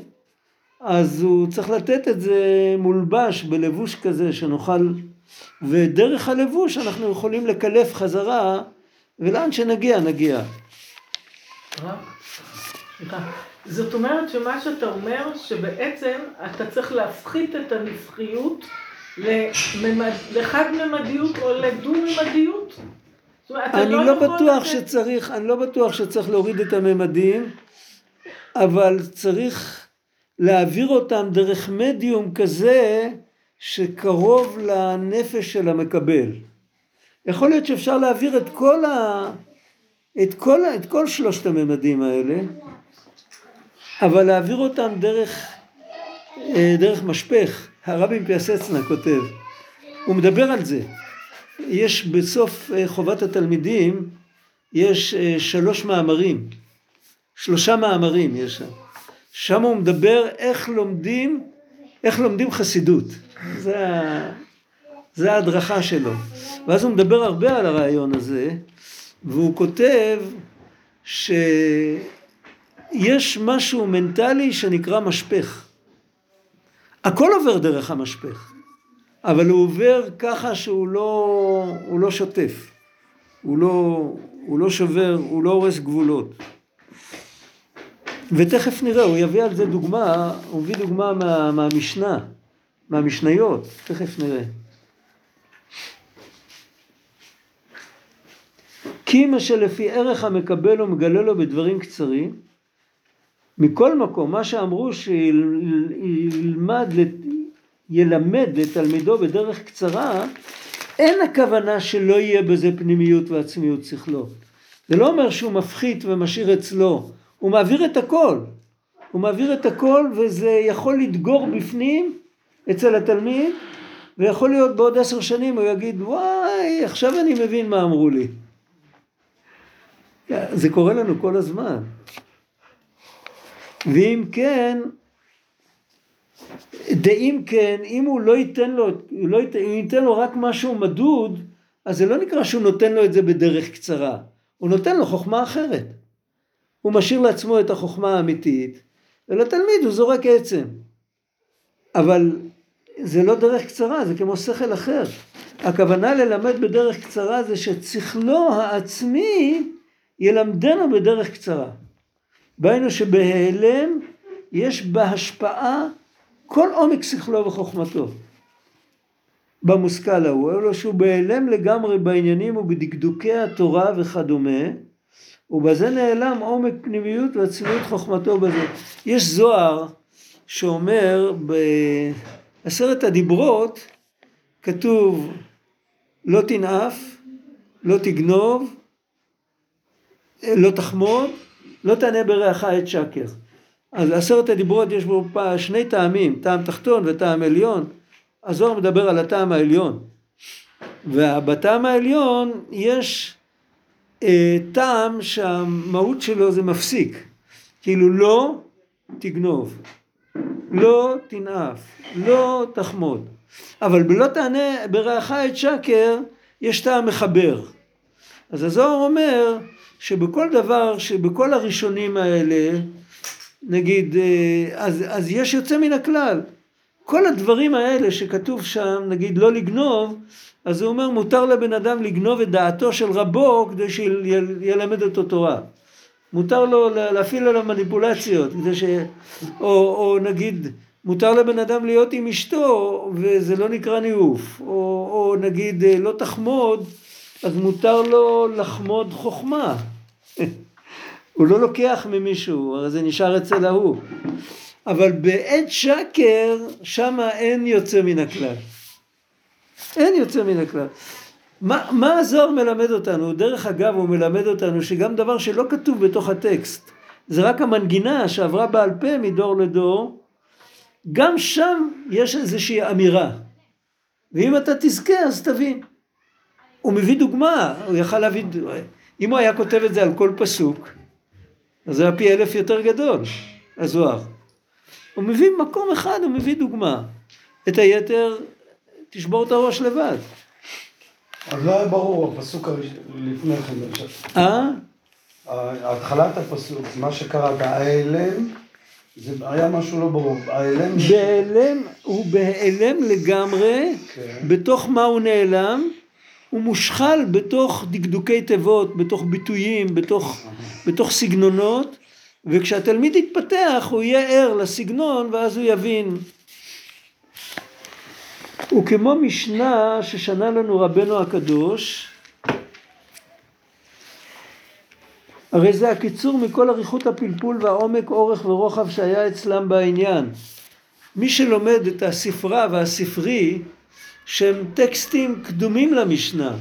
אז הוא צריך לתת את זה מולבש בלבוש כזה שנוכל, ודרך הלבוש אנחנו יכולים לקלף חזרה, ולאן שנגיע נגיע. זאת אומרת שמה שאתה אומר, שבעצם אתה צריך להפחית את הנפחיות לחד-ממדיות או לדו-ממדיות? אני לא, לא בטוח שצריך, אני לא בטוח שצריך להוריד את הממדים, אבל צריך להעביר אותם דרך מדיום כזה שקרוב לנפש של המקבל. יכול להיות שאפשר להעביר את כל, ה... את כל, את כל שלושת הממדים האלה, אבל להעביר אותם דרך, אה, דרך משפך. הרבי מפיאסצנה כותב, הוא מדבר על זה. יש בסוף אה, חובת התלמידים, יש אה, שלוש מאמרים, שלושה מאמרים יש שם. שם הוא מדבר איך לומדים, איך לומדים חסידות. זה, זה ההדרכה שלו. ואז הוא מדבר הרבה על הרעיון הזה, והוא כותב שיש משהו מנטלי שנקרא משפך. הכל עובר דרך המשפך, אבל הוא עובר ככה שהוא לא, לא שוטף, הוא לא, הוא לא שובר, הוא לא הורס גבולות. ותכף נראה, הוא יביא על זה דוגמה, הוא מביא דוגמה מה, מהמשנה, מהמשניות, תכף נראה. כי מה שלפי ערך המקבל ומגלה לו בדברים קצרים, מכל מקום, מה שאמרו שילמד, ילמד לתלמידו בדרך קצרה, אין הכוונה שלא יהיה בזה פנימיות ועצמיות שכלו. זה לא אומר שהוא מפחית ומשאיר אצלו, הוא מעביר את הכל. הוא מעביר את הכל וזה יכול לדגור בפנים אצל התלמיד ויכול להיות בעוד עשר שנים הוא יגיד וואי עכשיו אני מבין מה אמרו לי. זה קורה לנו כל הזמן. ואם כן, דאם כן, אם הוא לא ייתן לו, לא ייתן, אם ייתן לו רק משהו מדוד, אז זה לא נקרא שהוא נותן לו את זה בדרך קצרה, הוא נותן לו חוכמה אחרת. הוא משאיר לעצמו את החוכמה האמיתית, ולתלמיד הוא זורק עצם. אבל זה לא דרך קצרה, זה כמו שכל אחר. הכוונה ללמד בדרך קצרה זה שצכלו העצמי ילמדנו בדרך קצרה. בהיינו שבהיעלם יש בהשפעה כל עומק שכלו וחוכמתו. במושכל ההוא, אלא שהוא בהיעלם לגמרי בעניינים ובדקדוקי התורה וכדומה, ובזה נעלם עומק פנימיות ועצמיות חוכמתו בזה. יש זוהר שאומר בעשרת הדיברות כתוב לא תנאף, לא תגנוב, לא תחמוד, לא תענה ברעך את שקר. אז עשרת הדיברות יש בו שני טעמים, טעם תחתון וטעם עליון. הזוהר מדבר על הטעם העליון. ובטעם העליון יש אה, טעם שהמהות שלו זה מפסיק. כאילו לא תגנוב, לא תנאף, לא תחמוד. אבל בלא תענה ברעך את שקר יש טעם מחבר. אז הזוהר אומר שבכל דבר, שבכל הראשונים האלה, נגיד, אה, אז, אז יש יוצא מן הכלל. כל הדברים האלה שכתוב שם, נגיד לא לגנוב, אז הוא אומר מותר לבן אדם לגנוב את דעתו של רבו כדי שילמד אותו תורה. מותר לו להפעיל עליו מניפולציות, כדי ש... או, או נגיד, מותר לבן אדם להיות עם אשתו וזה לא נקרא ניאוף, או, או נגיד לא תחמוד, אז מותר לו לחמוד חוכמה. הוא לא לוקח ממישהו, הרי זה נשאר אצל ההוא. אבל בעת שקר, שמה אין יוצא מן הכלל. אין יוצא מן הכלל. מה, מה הזוהר מלמד אותנו? דרך אגב הוא מלמד אותנו שגם דבר שלא כתוב בתוך הטקסט, זה רק המנגינה שעברה בעל פה מדור לדור, גם שם יש איזושהי אמירה. ואם אתה תזכה אז תבין. הוא מביא דוגמה, הוא יכל להביא, אם הוא היה כותב את זה על כל פסוק, אז זה היה פי אלף יותר גדול, הזוהר. הוא מביא מקום אחד, הוא מביא דוגמה. את היתר, תשבור את הראש לבד. אז לא היה ברור הפסוק לפני כן. אה? התחלת הפסוק, מה שקראת, ההיעלם, זה היה משהו לא ברור. ההיעלם... בהיעלם, הוא בהיעלם לגמרי, כן. בתוך מה הוא נעלם, הוא מושחל בתוך דקדוקי תיבות, בתוך ביטויים, בתוך, בתוך סגנונות, וכשהתלמיד יתפתח הוא יהיה ער לסגנון ואז הוא יבין. וכמו משנה ששנה לנו רבנו הקדוש, הרי זה הקיצור מכל אריכות הפלפול והעומק, אורך ורוחב שהיה אצלם בעניין. מי שלומד את הספרה והספרי, שהם טקסטים קדומים למשנה,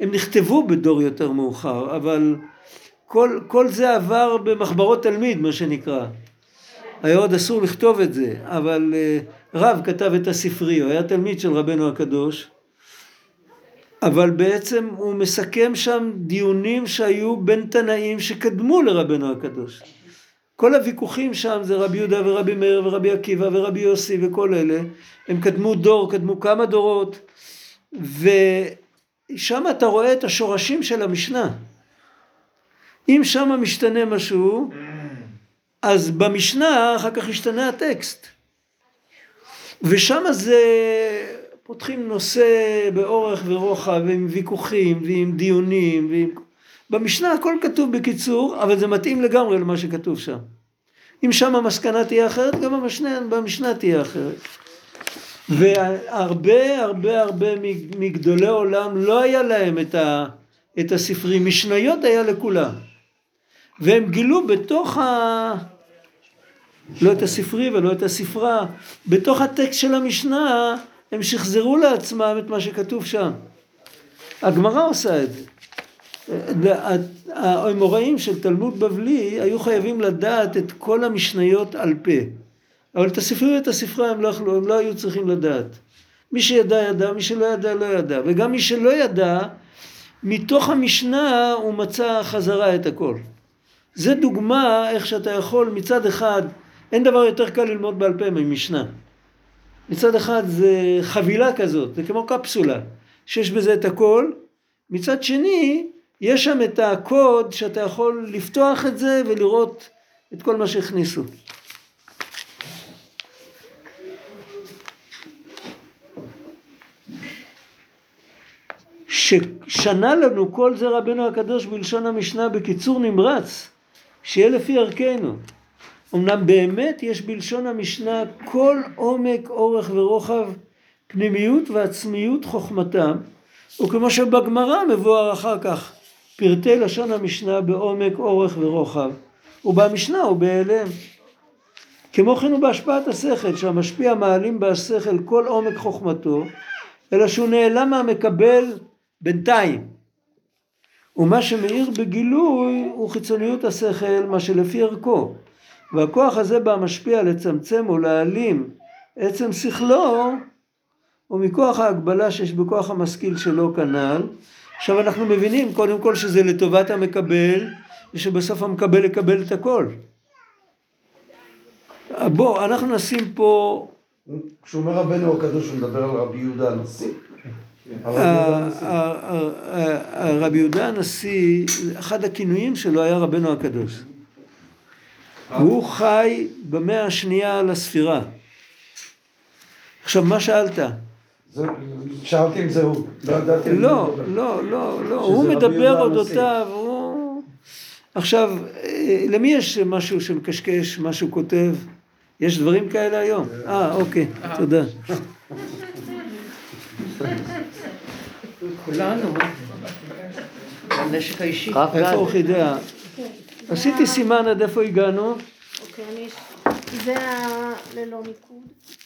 הם נכתבו בדור יותר מאוחר, אבל כל, כל זה עבר במחברות תלמיד, מה שנקרא. היה עוד אסור לכתוב את זה, אבל uh, רב כתב את הספרי, הוא היה תלמיד של רבנו הקדוש, אבל בעצם הוא מסכם שם דיונים שהיו בין תנאים שקדמו לרבנו הקדוש. כל הוויכוחים שם זה רבי יהודה ורבי מאיר ורבי עקיבא ורבי יוסי וכל אלה, הם קדמו דור, קדמו כמה דורות, ושם אתה רואה את השורשים של המשנה. אם שם משתנה משהו, אז במשנה אחר כך ישתנה הטקסט. ושם זה, פותחים נושא באורך ורוחב, עם ויכוחים ועם דיונים, ועם... במשנה הכל כתוב בקיצור, אבל זה מתאים לגמרי למה שכתוב שם. אם שם המסקנה תהיה אחרת, גם במשנה, במשנה תהיה אחרת. והרבה הרבה הרבה מגדולי עולם לא היה להם את, ה, את הספרים, משניות היה לכולם. והם גילו בתוך ה... לא את הספרי ולא את הספרה, בתוך הטקסט של המשנה הם שחזרו לעצמם את מה שכתוב שם. הגמרא עושה את זה. האמוראים של תלמוד בבלי היו חייבים לדעת את כל המשניות על פה. אבל את הספרי ואת הספרה הם לא, יכלו, הם לא היו צריכים לדעת. מי שידע ידע, מי שלא ידע לא ידע. וגם מי שלא ידע, מתוך המשנה הוא מצא חזרה את הכל. זה דוגמה איך שאתה יכול מצד אחד, אין דבר יותר קל ללמוד בעל פה ממשנה. מצד אחד זה חבילה כזאת, זה כמו קפסולה, שיש בזה את הכל. מצד שני, יש שם את הקוד שאתה יכול לפתוח את זה ולראות את כל מה שהכניסו. ששנה לנו כל זה רבנו הקדוש בלשון המשנה בקיצור נמרץ, שיהיה לפי ערכנו. אמנם באמת יש בלשון המשנה כל עומק, אורך ורוחב, פנימיות ועצמיות חוכמתם, וכמו שבגמרא מבואר אחר כך, פרטי לשון המשנה בעומק, אורך ורוחב, ובמשנה הוא בהיעלם. כמו כן הוא בהשפעת השכל, שהמשפיע מעלים בהשכל כל עומק חוכמתו, אלא שהוא נעלם מהמקבל בינתיים. ומה שמאיר בגילוי הוא חיצוניות השכל, מה שלפי ערכו. והכוח הזה בה משפיע לצמצם או להעלים עצם שכלו, הוא מכוח ההגבלה שיש בכוח המשכיל שלו כנ"ל. עכשיו אנחנו מבינים קודם כל שזה לטובת המקבל, ושבסוף המקבל יקבל את הכל. בוא, אנחנו נשים פה... כשהוא אומר רבנו הקדוש, הוא מדבר על רבי יהודה הנשיא? רבי יהודה הנשיא, אחד הכינויים שלו היה רבנו הקדוש. הוא חי במאה השנייה לספירה. עכשיו, מה שאלת? שאלתי אם זה הוא, לא ידעתי. לא, לא, לא, לא, הוא מדבר אודותיו, הוא... עכשיו, אה, למי יש משהו שמקשקש, משהו כותב? יש דברים כאלה היום? אה, אוקיי, תודה. כולנו. הנשק האישי. איפה אורחידאה? עשיתי סימן עד איפה הגענו. אוקיי, אני... זה ה... ללא מיקוד.